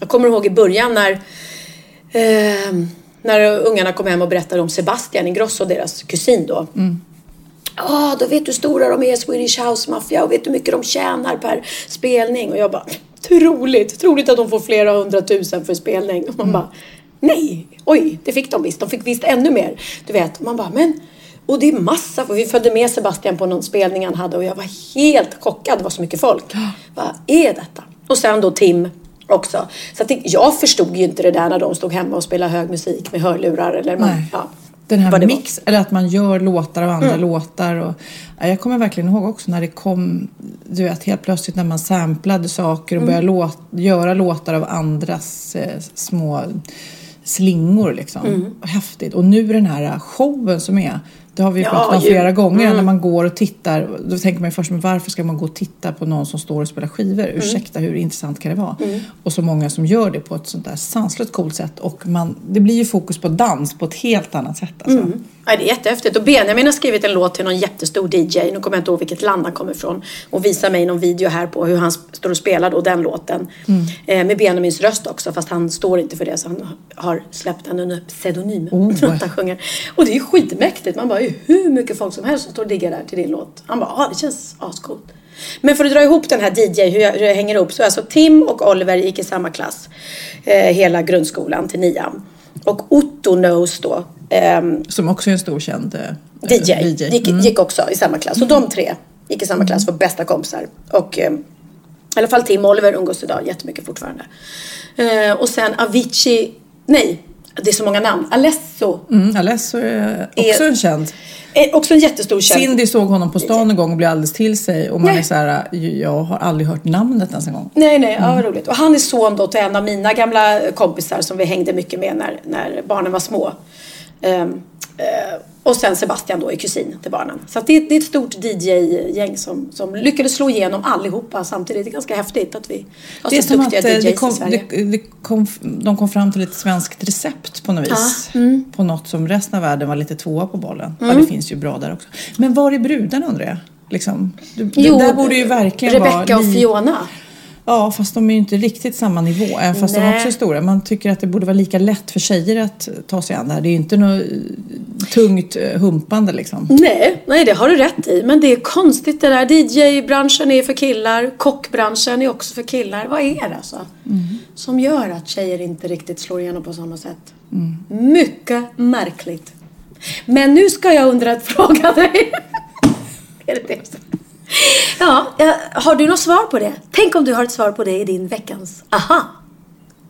Jag kommer ihåg i början när, eh, när ungarna kom hem och berättade om Sebastian Ingrosso, deras kusin då. Ja, då vet du hur stora de är, Swedish House Mafia, och vet du hur mycket de tjänar per spelning. Och jag bara, troligt, troligt att de får flera hundratusen för spelning. Och man bara, nej, oj, det fick de visst. De fick visst ännu mer. Du vet, man bara, men och det är massa, för vi följde med Sebastian på någon spelning han hade och jag var helt chockad, det var så mycket folk. Vad är detta? Och sen då Tim också. Så jag förstod ju inte det där när de stod hemma och spelade hög musik med hörlurar eller man, Nej. ja, Den här det var. mix, eller att man gör låtar av andra låtar. Och, ja, jag kommer verkligen ihåg också när det kom, du vet helt plötsligt när man samplade saker och började låt, göra låtar av andras eh, små slingor liksom. Häftigt. Och nu den här showen som är, det har vi Ja, pratat om ju. flera gånger, när man går och tittar. Då tänker man ju först, men varför ska man gå och titta på någon som står och spelar skivor? Ursäkta, hur intressant kan det vara? Och så många som gör det på ett sånt där sanslöst coolt sätt. Och man, det blir ju fokus på dans på ett helt annat sätt. Alltså. Ja, det är jättehäftigt. Och Benjamin har skrivit en låt till någon jättestor DJ. Nu kommer jag inte ihåg vilket land han kommer ifrån. Och visar mig någon video här på hur han står och spelar då den låten. Eh, med Benjamins röst också. Fast han står inte för det. Så han har släppt den under pseudonym. Oh. han sjunger. Och det är skitmäktigt. Man bara, det är hur mycket folk som helst som står och diggar där till din låt. Han bara, ja det känns ascoolt. Men för att dra ihop den här DJ, hur, jag, hur det hänger ihop. Så alltså Tim och Oliver gick i samma klass. Eh, hela grundskolan till nian. Och Otto Knows då. ehm, Som också är en stor känd eh, DJ, Gick, Mm. gick också i samma klass. Och de tre gick i samma klass, var bästa kompisar. Och eh, i alla fall Tim och Oliver umgås idag jättemycket fortfarande. Eh, och sen Avicii, nej, det är så många namn. Alesso, Mm, Alesso är också Är- en känd. är också en jättestor känd. Cindy såg honom på stan en gång och blev alldeles till sig. Och man Nej. är så här, jag har aldrig hört namnet ens en gång. Nej, nej, ja, Mm. vad roligt. Och han är son då till en av mina gamla kompisar som vi hängde mycket med när, när barnen var små. Ehm, eh, och sen Sebastian då är kusin till barnen. Så det, det är ett stort DJ-gäng som, som lyckades slå igenom allihopa samtidigt. Det är ganska häftigt att vi har Det är så som att duktiga eh, DJs det kom, i Sverige. det, det kom, de kom fram till ett svenskt recept på något vis. mm. På något som resten av världen var lite tvåa på bollen. Ja, det finns ju bra där också. Men var är brudarna undrar jag? Liksom, det, det där borde ju verkligen vara... Rebecca och Fiona. Ja, fast de är ju inte riktigt samma nivå. Även fast de Nej. också är stora. Man tycker att det borde vara lika lätt för tjejer att ta sig an det här. Det är ju inte något eh, tungt eh, humpande liksom. Nej, nej, det har du rätt i. Men det är konstigt det där. DJ-branschen är för killar. Kockbranschen är också för killar. Vad är det alltså? Som gör att tjejer inte riktigt slår igenom på samma sätt. Mycket märkligt. Men nu ska jag undra att fråga dig. är det det? Ja, ja, har du något svar på det? Tänk om du har ett svar på det i din veckans aha.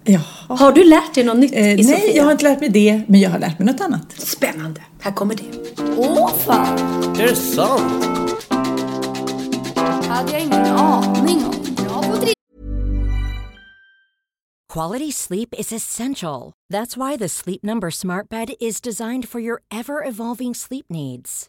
Ja. Har du lärt dig något nytt Eh, i nej, Sofia? jag har inte lärt mig det. Men jag har lärt mig något annat. Spännande. Här kommer det. Åh fan, Är det sant? hade jag ingen aning om. Quality sleep is essential. That's why the Sleep Number Smart Bed is designed for your ever evolving sleep needs.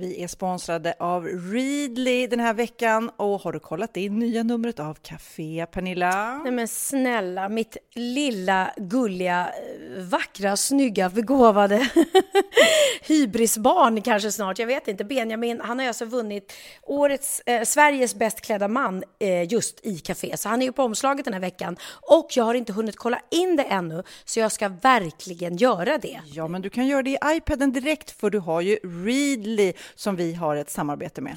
Vi är sponsrade av Readly den här veckan och har du kollat in nya numret av Café Pernilla? Nej men snälla, mitt lilla, gulliga, eh, vackra, snygga, begåvade hybrisbarn kanske snart, jag vet inte. Benjamin, han har alltså vunnit årets, eh, Sveriges bäst klädda man eh, just i Café. Så han är ju på omslaget den här veckan. Och jag har inte hunnit kolla in det ännu, så jag ska verkligen göra det. Ja, men du kan göra det i iPaden direkt för du har ju Readly som vi har ett samarbete med.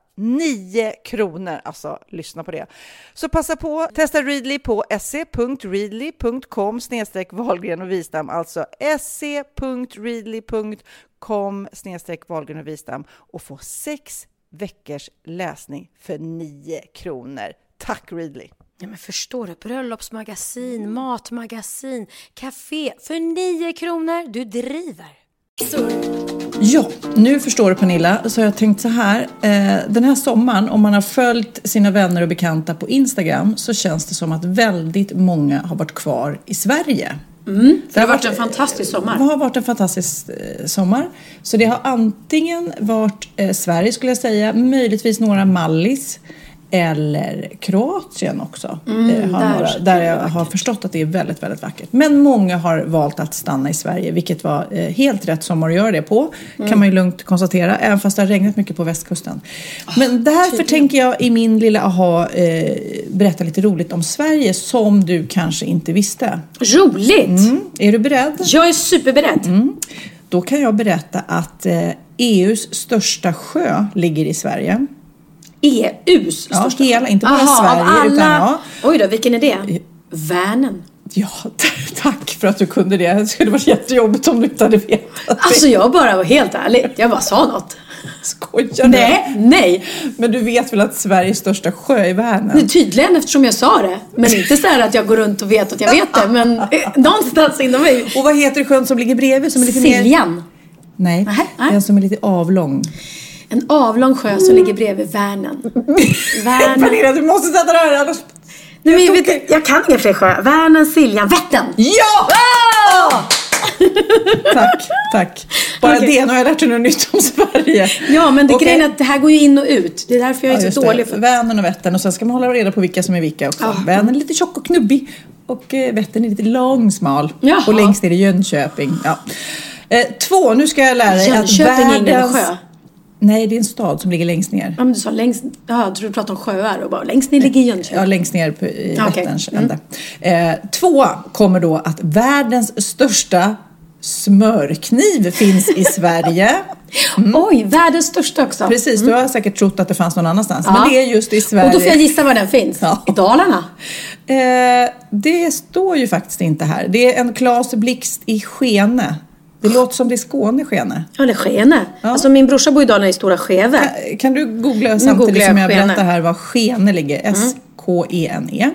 9 kronor. Alltså, lyssna på det. Så passa på, testa Readly på se.readly.com snedstreck Wahlgren och Wistam, alltså se.readly.com snedstreck Wahlgren och Wistam och få sex veckors läsning för 9 kronor. Tack Readly! Ja, men förstår du? Bröllopsmagasin, matmagasin, café för 9 kronor. Du driver. Ja, nu förstår du Pernilla, så har jag tänkt så här. Eh, den här sommaren, om man har följt sina vänner och bekanta på Instagram så känns det som att väldigt många har varit kvar i Sverige. Mm, det har varit en fantastisk sommar. Det har varit en fantastisk eh, sommar. Så det har antingen varit eh, Sverige skulle jag säga, möjligtvis några Mallis eller Kroatien också. Mm, eh, har där- några, där jag har förstått att det är väldigt, väldigt vackert. Men många har valt att stanna i Sverige, vilket var eh, helt rätt sommar att göra det på. Mm. Kan man ju lugnt konstatera, även fast det har regnat mycket på västkusten. Men därför tydligen. tänker jag i min lilla aha eh, berätta lite roligt om Sverige som du kanske inte visste. Roligt! Mm. Är du beredd? Jag är superberedd. Då kan jag berätta att eh, EUs största sjö ligger i Sverige. EUs Ja, största hela, inte bara Aha, Sverige, av alla... utan ja. Oj då, vilken är det? Vänern. Ja, tack för att du kunde det. Det skulle varit jättejobbigt om du inte hade vetat Alltså jag bara var helt ärlig. Jag bara sa något. Skojar du? Nej, nej. Men du vet väl att Sveriges största sjö är Vänern? tydligen eftersom jag sa det. Men inte så här att jag går runt och vet att jag vet det. Men eh, någonstans inom mig. Och vad heter sjön som ligger bredvid? Som är lite mer... Siljan. Nej, Nähä, nej. den som är lite avlång. En avlång sjö som ligger bredvid. Vänern. Pernilla, du måste sätta det här annars... Nej, men jag, vet, jag kan inga fler sjöar. Vänern, Siljan, Vättern. Ja! Ah! Tack, tack. Bara Okej. det, nu har jag lärt dig något nytt om Sverige. Ja, men det Okej. grejen är att det här går ju in och ut. Det är därför jag är Ja, så dålig. För... Vänern och Vättern och sen ska man hålla reda på vilka som är vilka också. Ja. Vänern är lite tjock och knubbig och eh, Vättern är lite lång, smal. Jaha. Och längst ner är Jönköping. Ja. Eh, två, nu ska jag lära dig att Jönköping är ingen världens... sjö. Nej, det är en stad som ligger längst ner. Ja, men du sa längst... Ja, jag tror du pratade om sjöar och bara längst ner ligger Jönköping. Ja, längst ner på, i okej. Vätterns Mm. ände. Eh, två kommer då att världens största Smörkniv finns i Sverige. Oj, världens största också. Precis, du har säkert trott att det fanns någon annans. Ja. Men det är just i Sverige. Och då får jag gissa var den finns. Ja. I Dalarna. Eh, det står ju faktiskt inte här. Det är en Klas Blixt i Skene. Det låter som det är Skåne, Skene. Ja, är Skene. Alltså min brorsa bor i Dalarna i Stora Skeve. Kan, kan du googla googlar samtidigt jag som jag Skene. berättar här var Skene ligger? S-K-E-N-E.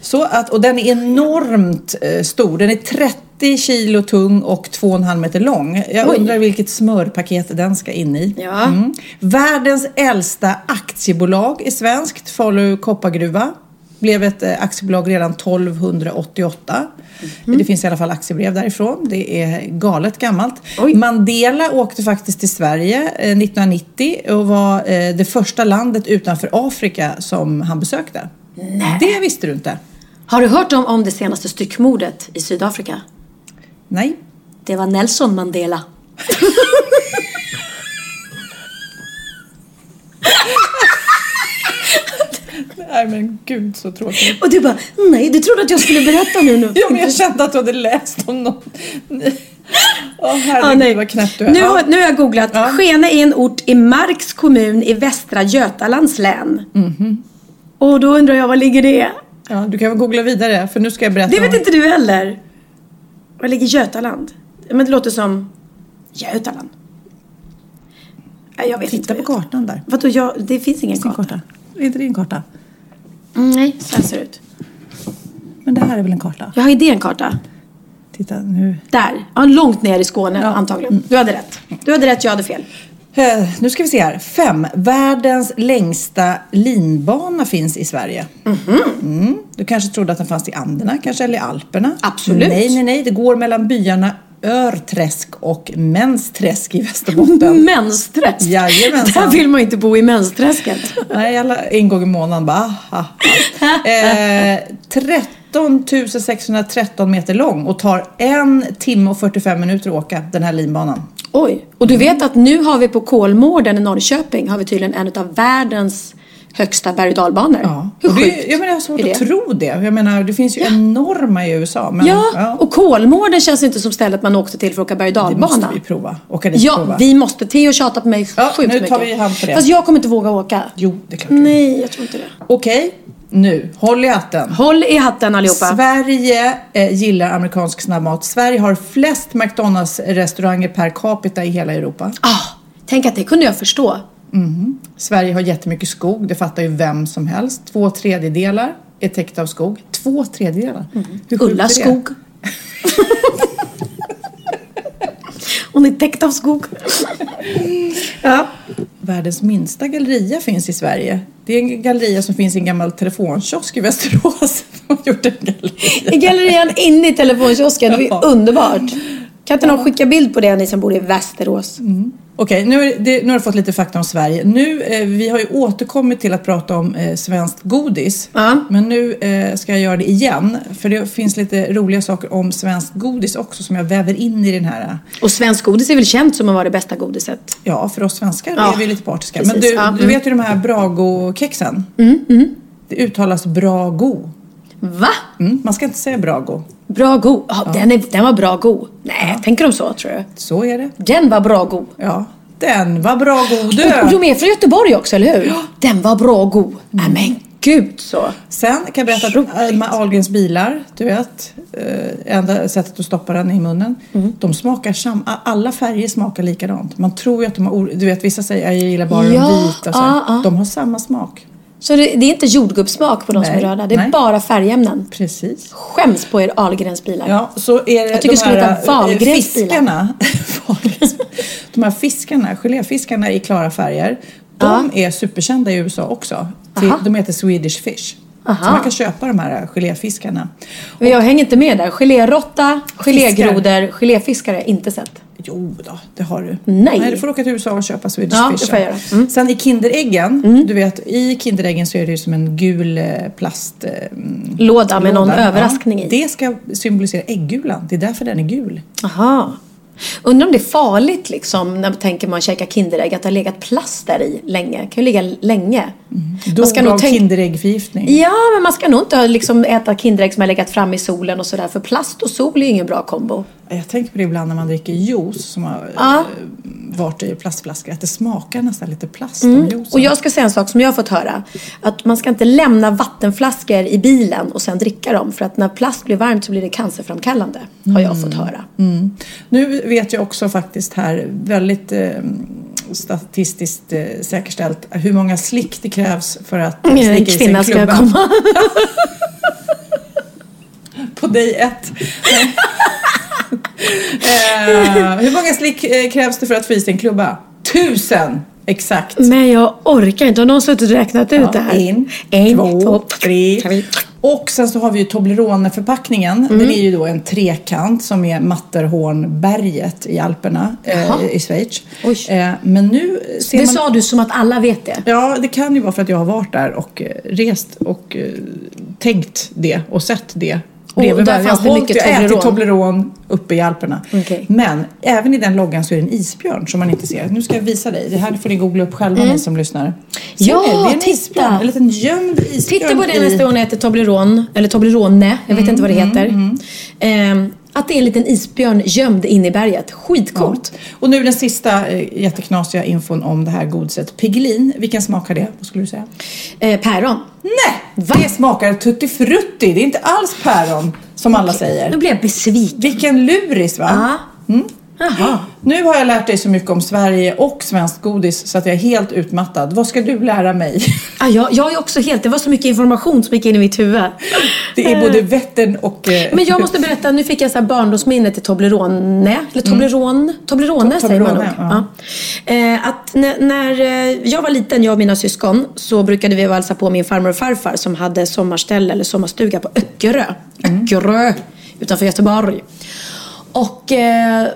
Så att, och den är enormt eh, stor. Den är 30 kilo tung och 2,5 meter lång. Jag Oj. undrar vilket smörpaket den ska in i. Ja. Mm. Världens äldsta aktiebolag är svenskt, Falu koppargruva. Blev ett eh, aktiebolag redan 1288. Mhm. Det finns i alla fall aktiebrev därifrån. Det är galet gammalt. Oj. Mandela åkte faktiskt till Sverige eh, 1990 och var eh, det första landet utanför Afrika som han besökte. Det visste du inte? Har du hört om, om det senaste styckmordet i Sydafrika? Nej. Det var Nelson Mandela. Nej men gud så tråkigt. Och du bara, nej, du trodde att jag skulle berätta nu. nu. Ja men jag kände att du hade läst om någon. Åh Ja, herregud nej. vad knäpp du är. Nu, har, nu har jag googlat. Ja. Skene är en ort i Marks kommun i Västra Götalands län. Mhm. Och då undrar jag, var ligger det? Ja, du kan väl googla vidare för nu ska jag berätta Det vet om... inte du heller. Var ligger Götaland? Men det låter som Götaland. Jag vet Titta inte. på kartan där. Vadå, jag, det finns ingen karta. Är inte det en karta? Mm, nej, så här ser det ut. Men det här är väl en karta? Jag har idé en karta. Titta nu. Där. Ja, långt ner i Skåne Ja. antagligen. Du hade rätt. Du hade rätt, jag hade fel. Eh, nu ska vi se här. Fem. Världens längsta linbana finns i Sverige. Mm. Du kanske trodde att den fanns i Anderna, kanske, eller i Alperna? Absolut. Nej, nej, nej. Det går mellan byarna Örträsk och Mensträsk i Västerbotten. Mensträsk. Jajamensan. Där vill man inte bo i mensträsket. Nej, alla, en gång i månaden bara ah, ah. eh, 13 613 meter lång och tar en timme och 45 minuter att åka den här linbanan. Oj. Och du vet att nu har vi på Kolmården i Norrköping har vi tydligen en av världens högsta berg och dalbanor. Ja. Hur det, sjukt jag menar, jag har svårt att det? tro det. Jag menar, det finns ju enorma i USA. Men, Ja, och Kolmården känns inte som stället man åkte till för att åka berg och det dalbana. måste vi prova. Åka dit Ja, prova. vi måste. Theo tjatar på mig Ja, sjukt nu tar mycket. vi hand på det. Fast jag kommer inte våga åka. Jo, det är klart. Nej, jag tror inte det. Okej, nu. Håll i hatten. Håll i hatten allihopa. Sverige eh, gillar amerikansk snabbmat. Sverige har flest McDonalds-restauranger per capita i hela Europa. Ah, tänk att det kunde jag förstå. Sverige har jättemycket skog, det fattar ju vem som helst. Två tredjedelar är täckta av skog. Två tredjedelar? Hur sjukt är Ulla skog. Hon är täckt av skog. ja. Världens minsta galleria finns i Sverige. Det är en galleria som finns i en gammal telefonkiosk i Västerås. De har gjort en galleria. I gallerian inne i telefonkiosken. Det är underbart. Kan inte någon skicka bild på det, ni som bor i Västerås? Okej, nu, är det- nu har du fått lite fakta om Sverige. Nu, eh, vi har ju återkommit till att prata om eh, svenskt godis. Ja. Men nu eh, ska jag göra det igen. För det finns lite roliga saker om svenskt godis också som jag väver in i den här. eh, Och svensk godis är väl känt som att vara det bästa godiset? Ja, för oss svenskar Ja, är vi lite partiska. precis. Men du, Ja, du mm. vet ju de här Brago-kexen? Det uttalas Brago. Va? Mm, man ska inte säga Brago. Bra god. Ja, Den, är, den var bra god. Nej, tänker de så tror du? Så är det. Den var bra god. Ja, den var bra god Och, och du. de är från Göteborg också, eller hur? Den var bra god. Nej men gud så. Sen kan jag berätta att Alma Ahlgrens bilar, du vet, eh, enda sättet att stoppa den i munnen. Mm. De smakar sam, alla färger smakar likadant. Man tror ju att de har, du vet vissa säger jag gillar bara Ja, de vita och så. ja, ja. De har samma smak. Så det, det är inte jordgubbssmak på de som är Nej, röda. Det är nej. bara färgämnen. Precis. Skäms på er Ahlgrens bilar. Ja, så är det Jag tycker det de skulle heta Wahlgrens eh, fiskarna. Wahlgrens- de här fiskarna, geléfiskarna i klara färger. De är superkända i USA också. Aha. de heter Swedish Fish. Aha. Så man kan köpa de här geléfiskarna. Men jag hänger inte med där. Geléråtta, gelégrodor, geléfiskar har jag inte sett. Jo då, det har du. Nej. Nej, du får åka till USA och köpa Swedish Ja, Fish. det får jag göra. Mm. Sen i Kinderäggen, du vet i Kinderäggen så är det ju som en gul eh, plast... eh, mm, Låda med någon låda. överraskning i. Det ska symbolisera äggulan, det är därför den är gul. Aha. Undrar om det är farligt liksom när man tänker man käkar Kinderägg att det har legat plast där i länge. Det kan ju ligga länge. Man ska Dog nog av tänka- Kinderäggförgiftning. Ja, men man ska nog inte liksom äta Kinderägg som har legat fram i solen och sådär. För plast och sol är ju ingen bra kombo. Jag tänker på det ibland när man dricker juice som har Ja. eh, varit i plastflaskor. Att det smakar nästan lite plast juicen. Och jag ska säga en sak som jag har fått höra. Att man ska inte lämna vattenflaskor i bilen och sen dricka dem. För att när plast blir varmt så blir det cancerframkallande. Har jag fått höra. Nu vet jag också faktiskt här väldigt eh, statistiskt eh, säkerställt hur många slick det krävs för att eh, slicka i sig en klubba. komma. På dig ett. eh, hur många slick eh, krävs det för att få i sig en klubba? Tusen! Exakt. Men jag orkar inte. Har någon suttit och räknat ut det här? En, en två, två, tre. tre. Och sen så har vi ju Toblerone-förpackningen. Den är ju då en trekant som är Matterhornberget i Alperna eh, i Schweiz. Eh, men nu ser Det man... sa du som att alla vet det. Ja, det kan ju vara för att jag har varit där och eh, rest och eh, tänkt det och sett det. Och bredvid där varandra. fanns det mycket hållit- jag ätit Toblerone. Toblerone uppe i Alperna. Okej. Men även i den loggan så är det en isbjörn som man inte ser. Nu ska jag visa dig. Det här får ni googla upp själva ni som lyssnar. Ser Mm. Ja, ni? det är en titta. isbjörn. En liten gömd isbjörn. Titta på den i- nästa gång äter Toblerone, eller Toblerone, jag vet inte vad det heter. Ehm, att det är en liten isbjörn gömd in i berget. Skitcoolt. Och nu den sista eh, jätteknasiga infon om det här godiset. Piggelin, vilken smak har det? Vad skulle du säga? Eh, päron. Nej! Det smakar tutti frutti. Det är inte alls päron som alla säger. Nu blir jag besviken. Vilken luris va? Ja. Jaha. Nu har jag lärt dig så mycket om Sverige och svenskt godis så att jag är helt utmattad. Vad ska du lära mig? Ah, jag, jag är också helt, det var så mycket information som gick in i mitt huvud. Det är både Vättern och... eh, Men jag måste berätta, nu fick jag så här barndomsminne till Toblerone. Eller Toblerone, Toblerone säger man nog. Mm. Toblerone, Ja. Eh, att när, när eh, jag var liten, jag och mina syskon, så brukade vi valsa på min farmor och farfar som hade sommarställe eller sommarstuga på Öckerö. Mm. Öckerö utanför Göteborg. Och eh,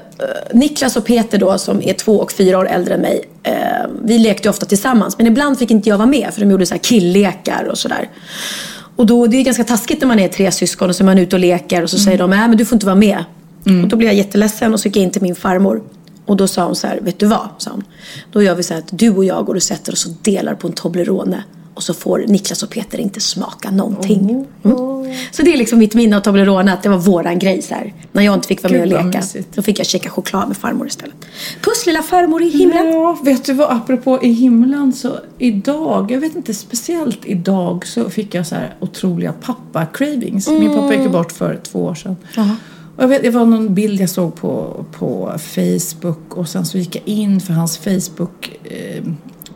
Niklas och Peter då som är två och fyra år äldre än mig. Eh, vi lekte ofta tillsammans men ibland fick inte jag vara med för de gjorde så här killlekar och sådär. Och då, det är ganska taskigt när man är tre syskon och så är man ute och leker och så säger de nej men du får inte vara med. Och då blev jag jätteledsen och så gick jag in till min farmor. Och då sa hon så här, vet du vad? Sa hon. Då gör vi så här att du och jag går och sätter oss och delar på en Toblerone. Och så får Niklas och Peter inte smaka någonting. Mm. Så det är liksom mitt minne av Toblerone, att det var våran grej så här. När jag inte fick vara med och Gud, vad leka. Då fick jag käka choklad med farmor istället. Puss lilla farmor i himlen. Ja, vet du vad? Apropå i himlen så idag, jag vet inte, speciellt idag så fick jag så här otroliga pappa-cravings. Min pappa gick bort för två år sedan. Och jag vet, det var någon bild jag såg på, på Facebook och sen så gick jag in för hans Facebook eh,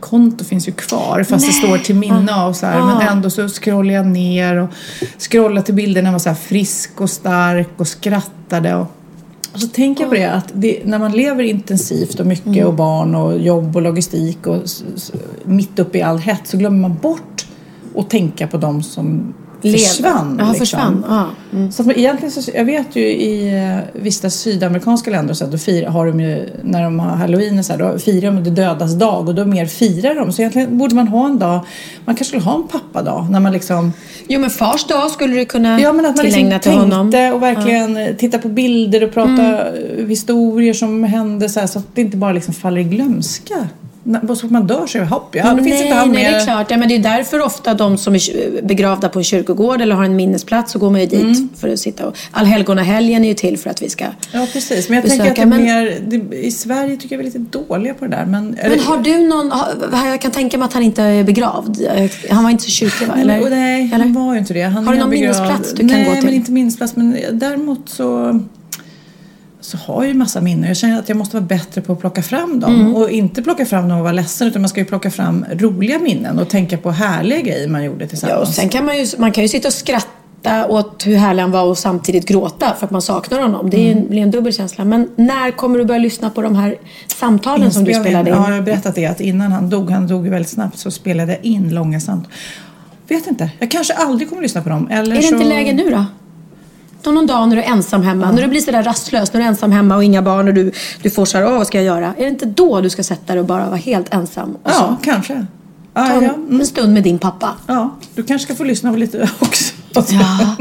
konto finns ju kvar fast det står till minne av så här. Men ändå så scrollade jag ner och scrollade till bilder när han var så här frisk och stark och skrattade. Och, och så tänker jag på det att det, när man lever intensivt och mycket Mm. och barn och jobb och logistik och mitt uppe i all hett så glömmer man bort att tänka på de som. Försvann. Ja, liksom. försvann. Ja. Mm. Så att man, egentligen så, jag vet ju i eh, vissa sydamerikanska länder så att då firar, har de ju, när de har halloween så här, då firar de det dödas dag och då mer firar de. Så egentligen borde man ha en dag, man kanske skulle ha en pappadag när man liksom Jo men fars dag skulle du kunna Ja men att man tillägna liksom till honom. och verkligen eh, titta på bilder och prata eh, historier som hände så, här, så att det inte bara liksom faller i glömska. Så att man dör så är det hopp, ja, det finns nej, inte han nej, mer. det är klart. Ja, men det är därför ofta de som är begravda på en kyrkogård eller har en minnesplats så går man ju dit Mm. för att sitta och... Allhelgonahelgen är ju till för att vi ska... Ja precis, men jag Besöka, tänker att det är mer, det, i Sverige tycker jag vi är lite dåliga på det där. Men, Men har du någon... Har, jag kan tänka mig att han inte är begravd. Han var inte så kyrklig va? Eller? Nej, nej han var ju inte det. Han Har du någon begravd- minnesplats du kan nej, gå till? men inte minnesplats. Men däremot så, så har jag ju massa minnen. Jag känner att jag måste vara bättre på att plocka fram dem. Mm. Och inte plocka fram dem och vara ledsen. Utan man ska ju plocka fram roliga minnen och tänka på härliga grejer man gjorde Ja, tillsammans. och sen kan man ju, man kan ju sitta och skratta åt hur härlig han var och samtidigt gråta för att man saknar honom. Det Mm. blir en dubbel känsla. Men när kommer du börja lyssna på de här samtalen som du spelade in? Ja, jag har berättat det att innan han dog, han dog ju väldigt snabbt, så spelade jag in långa samtal. Vet inte, jag kanske aldrig kommer lyssna på dem. Eller Är det så... inte läge nu då? Då någon dag när du är ensam hemma, när du blir sådär rastlös, när du är ensam hemma och inga barn och du, du får såhär, åh vad ska jag göra? Är det inte då du ska sätta dig och bara vara helt ensam? Ja, så kanske. ta Ja, en, ja, mm. en stund med din pappa? ja, du kanske ska få lyssna på lite också. Ja.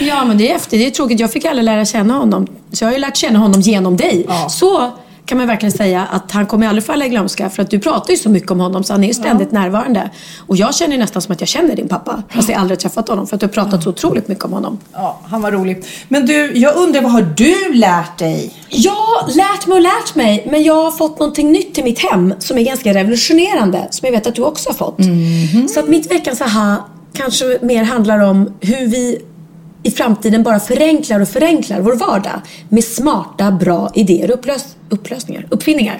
Ja, men det är efter. Det är tråkigt. Jag fick aldrig lära känna honom. Så jag har ju lärt känna honom genom dig. Ja. Så kan man verkligen säga att han kommer aldrig falla i glömska. För att du pratar ju så mycket om honom så han är ju ständigt närvarande. Och jag känner nästan som att jag känner din pappa. Fast jag aldrig träffat honom. För att du har pratat så otroligt mycket om honom. Ja, han var rolig. Men du, jag undrar vad har du lärt dig? Jag har lärt mig och lärt mig. Men jag har fått någonting nytt till mitt hem som är ganska revolutionerande. Som jag vet att du också har fått. Så att mitt veckans aha kanske mer handlar om hur vi i framtiden bara förenklar och förenklar vår vardag med smarta, bra idéer och upplös upplösningar, uppfinningar.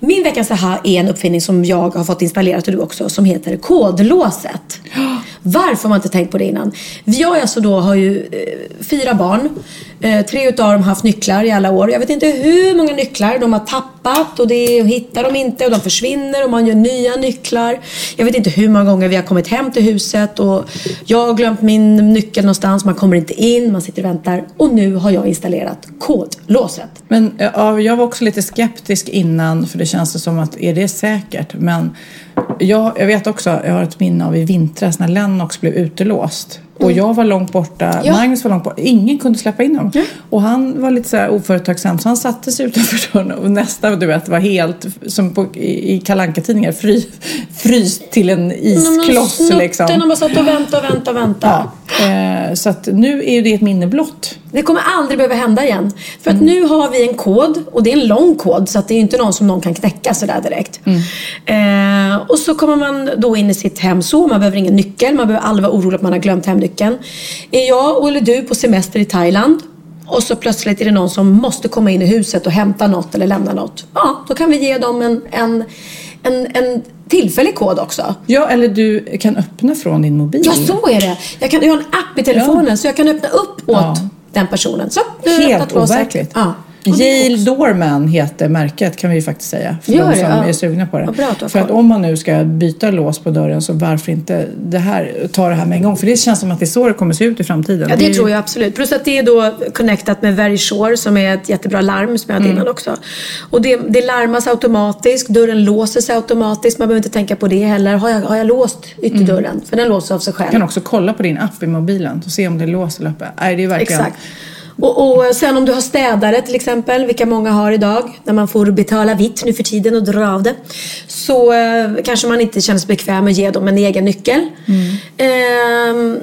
Min veckans aha är en uppfinning som jag har fått installerat och du också som heter kodlåset. Varför har man inte tänkt på det innan? Jag alltså då har ju eh, fyra barn. Eh, tre utav dem har haft nycklar i alla år. Jag vet inte hur många nycklar de har tappat och det och hittar de inte och de försvinner och man gör nya nycklar. Jag vet inte hur många gånger vi har kommit hem till huset och jag har glömt min nyckel någonstans. Man kommer inte in, man sitter och väntar. Och nu har jag installerat kodlåset. Men ja, jag var också lite skeptisk innan för det känns som att är det säkert? Men jag, jag vet också, jag har ett minne av i vintras när Lennox blev utelåst. Och jag var långt borta, Ja. Magnus var långt borta. Ingen kunde släppa in honom. Och han var lite så här oföretagsam så han satte sig utanför dörren och nästa du vet var helt som på, i, i Kalle Anka-tidningar fry, fryst till en iskloss liksom. har bara satt och väntat och väntat och väntat. Ja. Eh, så att nu är det ett minne blott. Det kommer aldrig behöva hända igen. För att nu har vi en kod och det är en lång kod så att det är inte någon som någon kan knäcka sådär direkt. Eh, och så kommer man då in i sitt hem så. Man behöver ingen nyckel. Man behöver aldrig vara orolig att man har glömt hemnyckeln. Är jag eller du på semester i Thailand och så plötsligt är det någon som måste komma in i huset och hämta något eller lämna något. Ja, då kan vi ge dem en, en, en, en tillfällig kod också. Ja, eller du kan öppna från din mobil. Ja, så är det. Jag, kan, jag har en app i telefonen så jag kan öppna upp åt Ja. den personen. Så, Helt overkligt. Ja. Det Yale Doorman heter märket kan vi ju faktiskt säga. För Gör de det? som Ja. är sugna på det. Bra för att om man nu ska byta lås på dörren så varför inte det här, ta det här med en gång. För det känns som att det är så det kommer se ut i framtiden. Ja, det ju- tror jag absolut. Plus att det är då connectat med Verisure som är ett jättebra larm som jag hade Mm. innan också. Och det, det larmas automatiskt, dörren låser sig automatiskt. Man behöver inte tänka på det heller. Har jag, har jag låst ytterdörren? För den låser av sig själv. Du Mm. kan också kolla på din app i mobilen och se om det är låst eller öppet. Nej, det är verkligen... Exakt. Och, och sen om du har städare till exempel, vilka många har idag, när man får betala vitt nu för tiden och dra av det. Så eh, kanske man inte känner sig bekväm med att ge dem en egen nyckel. Ehm,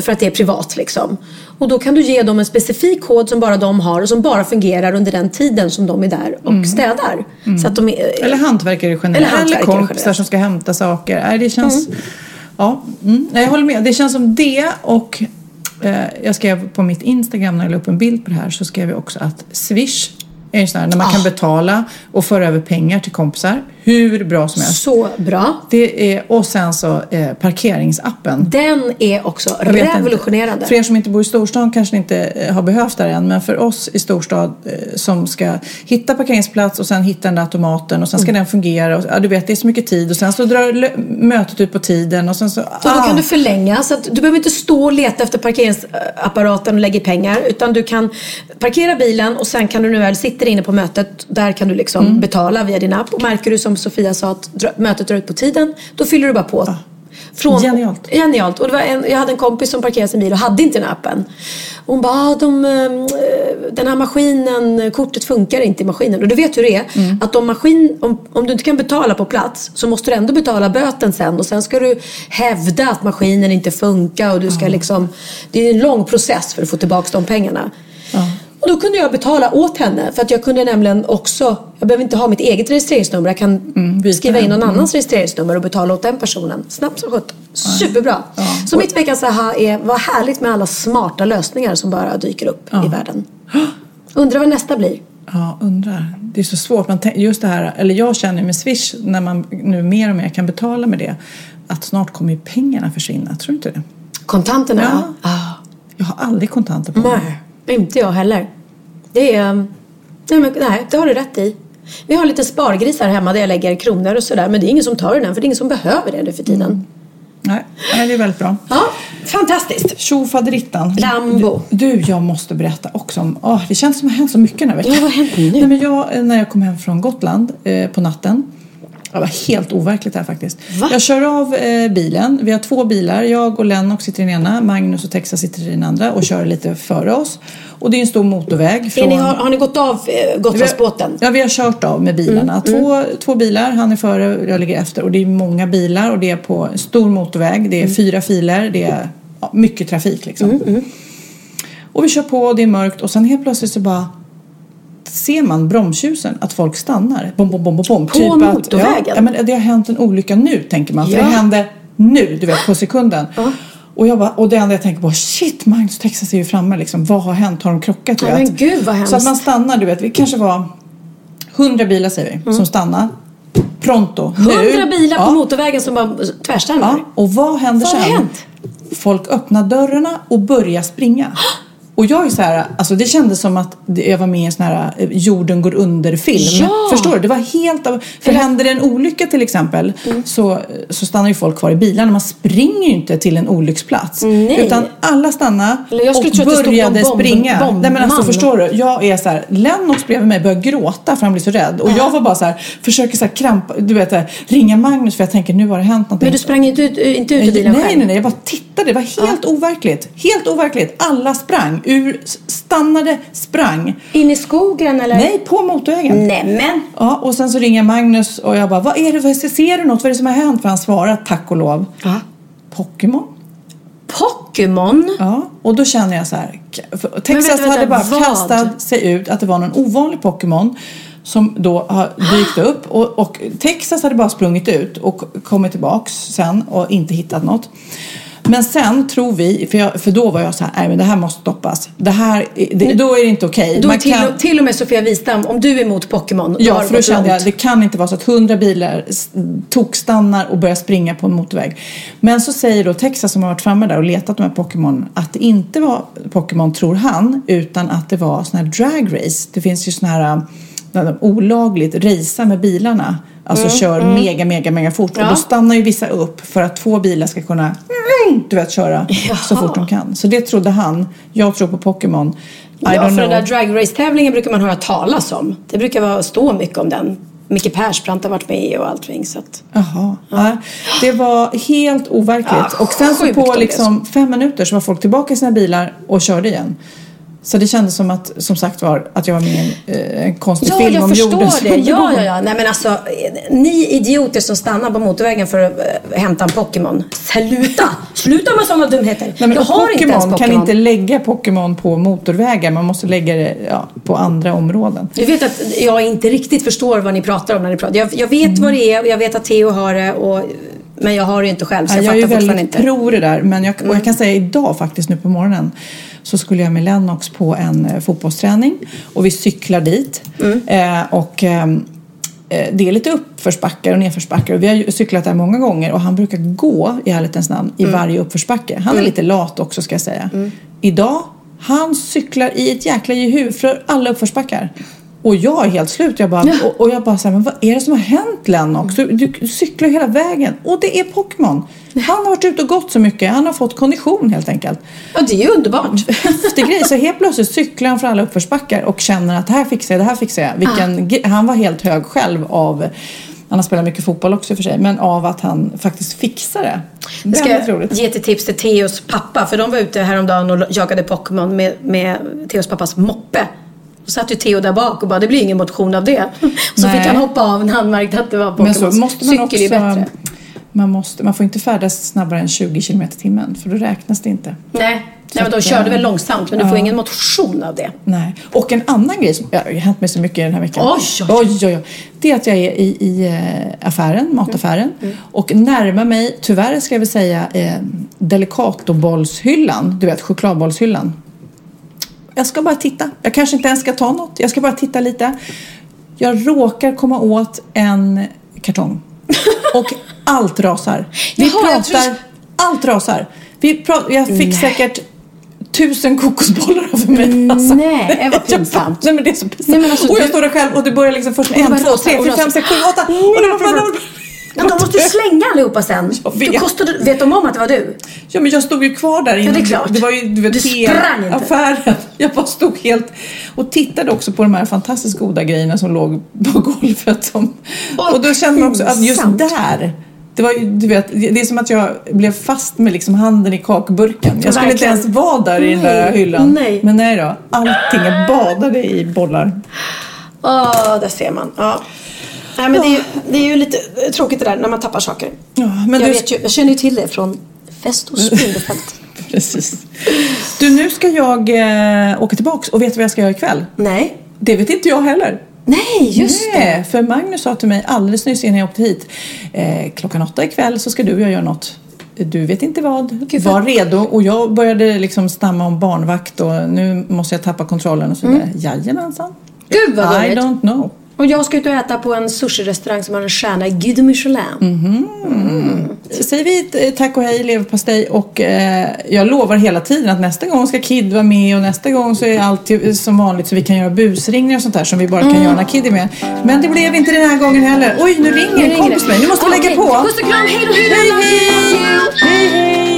för att det är privat liksom. Och då kan du ge dem en specifik kod som bara de har och som bara fungerar under den tiden som de är där och städar. Så att de är, Eller hantverkare generellt. Eller Eller, kompisar generellt. som ska hämta saker. Nej, det känns... Ja, mm. Nej, jag håller med. Det känns som det och eh, jag skrev på mitt Instagram när jag la upp en bild på det här så skrev jag också att Swish är en sån här när man Ah. kan betala och föra över pengar till kompisar. Hur bra som helst. så bra. Det är, och sen så eh, parkeringsappen. Den är också Jag vet inte. revolutionerande. För er som inte bor i storstan kanske inte eh, har behövt det än. Men för oss i storstad eh, som ska hitta parkeringsplats och sen hitta den där automaten och sen ska Mm. den fungera. Och, ja, du vet, det är så mycket tid och sen så drar mötet ut på tiden och sen så... Och då ah. kan du förlänga så att du behöver inte stå och leta efter parkeringsapparaten och lägga pengar. Utan du kan parkera bilen och sen kan du nu väl sitter inne på mötet. Där kan du liksom Mm. betala via din app. Och märker du som Sofia sa att mötet drar ut på tiden. Då fyller du bara på. Från, Genialt. Genialt. Och det var en, jag hade en kompis som parkerade sin bil och hade inte den appen. Och hon bara, ah, de, eh, den här maskinen, kortet funkar inte i maskinen. Och du vet hur det är. Mm. Att om, maskin, om, om du inte kan betala på plats så måste du ändå betala böten sen. Och sen ska du hävda att maskinen inte funkar. Och du ska liksom, det är en lång process för att få tillbaka de pengarna. Och då kunde jag betala åt henne. För att jag kunde nämligen också, jag behöver inte ha mitt eget registreringsnummer. Jag kan byta skriva in någon annans registreringsnummer och betala åt den personen. Snabbt som sjutton. Superbra. Så mitt veckans aha är, vad härligt med alla smarta lösningar som bara dyker upp i världen. Undrar vad nästa blir. Ja, undrar. Det är så svårt. Man, just det här, eller jag känner med Swish när man nu mer och mer kan betala med det. Att snart kommer ju pengarna försvinna. Tror du inte det? Kontanterna, Ja. ja. Ah. Jag har aldrig kontanter på mig. Nej, inte jag heller. Det är... Nej, men, nej, det har du rätt i. Vi har lite spargris här hemma där jag lägger kronor och sådär. Men det är ingen som tar den för det är ingen som behöver det nu för tiden. Nej, nej, det är väldigt bra. Ja, fantastiskt. Tjofaderittan. Lambo. Du, jag måste berätta också om... åh, det känns som att det har hänt så mycket den här veckan. Ja, vad har hänt nu? Nej, men jag, när jag kom hem från Gotland eh, på natten Det var helt overkligt här faktiskt. Va? Jag kör av eh, bilen. Vi har två bilar. Jag och Lennox sitter i den ena. Magnus och Texas sitter i den andra och kör lite före oss. Och det är en stor motorväg. Från... ni, har, har ni gått av eh, Gotlandsbåten? Ja, vi har kört av med bilarna. Två, två bilar, han är före, jag ligger efter. Och det är många bilar och det är på en stor motorväg. Det är fyra filer, det är ja, mycket trafik liksom. Och vi kör på och det är mörkt och sen helt plötsligt så bara ser man bromsljusen, att folk stannar. Bom, bom, bom, bom, bom. På Att, motorvägen? ja, ja, men det har hänt en olycka nu, tänker man. För Ja. det hände nu, du vet, på sekunden. Och, jag bara, och det enda jag tänker på, shit, Magnus Texas är ju framme liksom. Vad har hänt? Har de krockat? Du Ja, vet? men gud, vad hemskt. Så att man stannar, du vet. Vi kanske var hundra bilar säger vi, som stannar. Pronto. nu. Mm. Hundra bilar på Ja. motorvägen som bara tvärstannar. Ja, och vad händer Vad sen? Folk öppnar dörrarna och börjar springa. Och jag är så här, alltså det kändes som att jag var med i en sån här eh, jorden går under-film. Ja! Förstår du? Det var helt av... För händer det en olycka till exempel Mm. så, så stannar ju folk kvar i bilarna. Man springer ju inte till en olycksplats. Nej. Utan alla Eller jag och att det stod började bomb- springa. bombman. Nej men alltså förstår du? Jag är så här, Lennox bredvid mig börjar gråta för han blir så rädd. Och jag var bara så här, försöker så här krampa, du vet, här, ringa Magnus för jag tänker nu har det hänt någonting. Men du sprang inte ut, inte ut ur bilen nej, själv? nej, nej, jag bara tittade. Det var helt overkligt. Helt overkligt. Alla sprang. Ur, stannade, sprang. In i skogen eller? Nej, på motorvägen. Nämen! Ja, och sen så ringer Magnus och jag bara, vad är det? Ser du något? Vad är det som har hänt? För han svarar tack och lov. Ja. Pokémon. Pokémon? Ja, och då känner jag så här. Texas vänta, hade bara vad? kastat sig ut att det var någon ovanlig Pokémon som då har dykt upp och, och Texas hade bara sprungit ut och kommit tillbaks sen och inte hittat något. Men sen tror vi, för, jag, för då var jag så här, nej men det här måste stoppas. Det här, det, då är det inte okej. Då Man till, kan- till och med Sofia Wistam, om du är emot Pokémon, Ja, för då kände jag det kan inte vara så att hundra bilar tokstannar och börjar springa på en motorväg. Men så säger då Texas som har varit framme där och letat de här Pokémon att det inte var Pokémon tror han utan att det var såna här drag race. Det finns ju såna här där de olagligt racea med bilarna. Alltså kör mega, mega, mega fort. Och Mm, Ja. då stannar ju vissa upp för att två bilar ska kunna mm, du vet, köra så fort de kan. Så det trodde han. Jag tror på Pokémon. I Ja, för know. den där drag race-tävlingen brukar man höra talas om. Det brukar vara, stå mycket om den. Micke Persbrandt har varit med i och allting. Så att... Jaha. Ja. Det var helt overkligt. Ja, och sen så på liksom fem minuter så var folk tillbaka i sina bilar och körde igen. Så det kändes som att, som sagt var, att jag var med i en, eh, en konstig Ja, film jag om förstår det. Ja, ja, ja. Nej, men alltså, ni idioter som stannar på motorvägen för att eh, hämta en Pokémon. Sluta! Sluta med sådana dumheter. Nej, jag har inte ens Pokémon kan inte lägga Pokémon på motorvägar. Man måste lägga det ja, på andra områden. Du vet att jag inte riktigt förstår vad ni pratar om när ni pratar. Jag, jag vet vad det är och jag vet att Theo har det. Och, men jag har det ju inte själv så Ja, jag, jag är ju fattar fortfarande väldigt inte. Mm. pro det där. Men jag, och jag kan säga idag faktiskt nu på morgonen så skulle jag med Lennox på en eh, fotbollsträning och vi cyklar dit. Mm. Eh, och ehm, eh, det är lite uppförsbackar och nedförsbackar och vi har ju cyklat där många gånger och han brukar gå i ärlighetens namn Mm. i varje uppförsbacke. Han är lite lat också ska jag säga. Idag, han cyklar i ett jäkla jehu för alla uppförsbackar. Och jag är helt slut. Jag bara, och, och jag bara så här, men vad är det som har hänt Lennox? Du, du cyklar hela vägen. Och det är Pokémon. Han har varit ute och gått så mycket. Han har fått kondition helt enkelt. Ja, det är ju underbart. Häftig grej. Så helt plötsligt cyklar han för alla uppförsbackar och känner att det här fixar jag, det här fixar jag. Vilken, ge- Han var helt hög själv av, han har spelat mycket fotboll också för sig, men av att han faktiskt fixar det. Jag ska Väldigt roligt. ge till tips till Theos pappa. För de var ute häromdagen och jagade Pokémon med, med Theos pappas moppe. Då satt ju Theo där bak och bara, det blir ingen motion av det. Och så fick han hoppa av när han märkte att det var Men så måste man Cykel är också... bättre. Man, måste, man får inte färdas snabbare än 20 km i timmen för då räknas det inte. Nej, Nej men de körde eh, väl långsamt men du får ja. ingen motion av det. Nej. Och en annan grej som ja, har hänt mig så mycket den här veckan. Oj, oj, oj. oj. Det är att jag är i, i eh, affären, mataffären Mm, och närmar mig, tyvärr ska jag väl säga, eh, Delicatobollshyllan. Du vet, chokladbollshyllan. Jag ska bara titta. Jag kanske inte ens ska ta något. Jag ska bara titta lite. Jag råkar komma åt en kartong. Och allt rasar. Vi Jaha, pratar... tror- Allt rasar. Vi pra- jag fick säkert tusen kokosbollar över mig. Alltså. Nej, vad pinsamt. Nej men det är så pinsamt. Nej, men alltså, och jag du- står där själv och det börjar liksom först med en, två, tre, fyra, fem, sex, sju, åtta. Och det bara... Men de måste ju slänga allihopa sen. Jag vet. kostade, vet de om att det var du? Ja, men jag stod ju kvar där inne. det är klart. Det var ju du vet, Du sprang inte. affären. Jag bara stod helt och tittade också på de här fantastiskt goda grejerna som låg på golvet. Som, Åh, och då kände man också att just där det, var, ju- du vet, det är som att jag blev fast med liksom handen i kakburken. Jag skulle inte Verkligen. ens vara där i den där hyllan. nej. Men nej då, allting är badade i bollar. Åh, där ser man. Ja. Nej, men det, är ju, det är ju lite eh, tråkigt det där när man tappar saker. Ja, men jag, du, vet ju, jag känner ju till det från fest Bindefält. Precis. Du, nu ska jag eh, åka tillbaks och vet du vad jag ska göra ikväll? Nej. Det vet inte jag heller. Nej, just det. Nej, för Magnus sa till mig alldeles nyss innan jag åkte hit. Eh, klockan åtta ikväll så ska du och jag göra något. Du vet inte vad. Gud, Var redo. Och jag började liksom stamma om barnvakt och nu måste jag tappa kontrollen och så vidare. Jajamensan. Gud vad I don't know. Och jag ska ut och äta på en sushi-restaurang som har en stjärna i Guide Michelin. Säger vi eh, tack och hej, leverpastej och eh, jag lovar hela tiden att nästa gång ska Kid vara med och nästa gång så är allt ju som vanligt så vi kan göra busringningar och sånt där som vi bara kan göra när Kid är med. Men det blev inte den här gången heller. Oj, nu ringer en kompis mig. Nu måste vi lägga på. Puss och kram, hej då, hej! Hej. Hej, hej!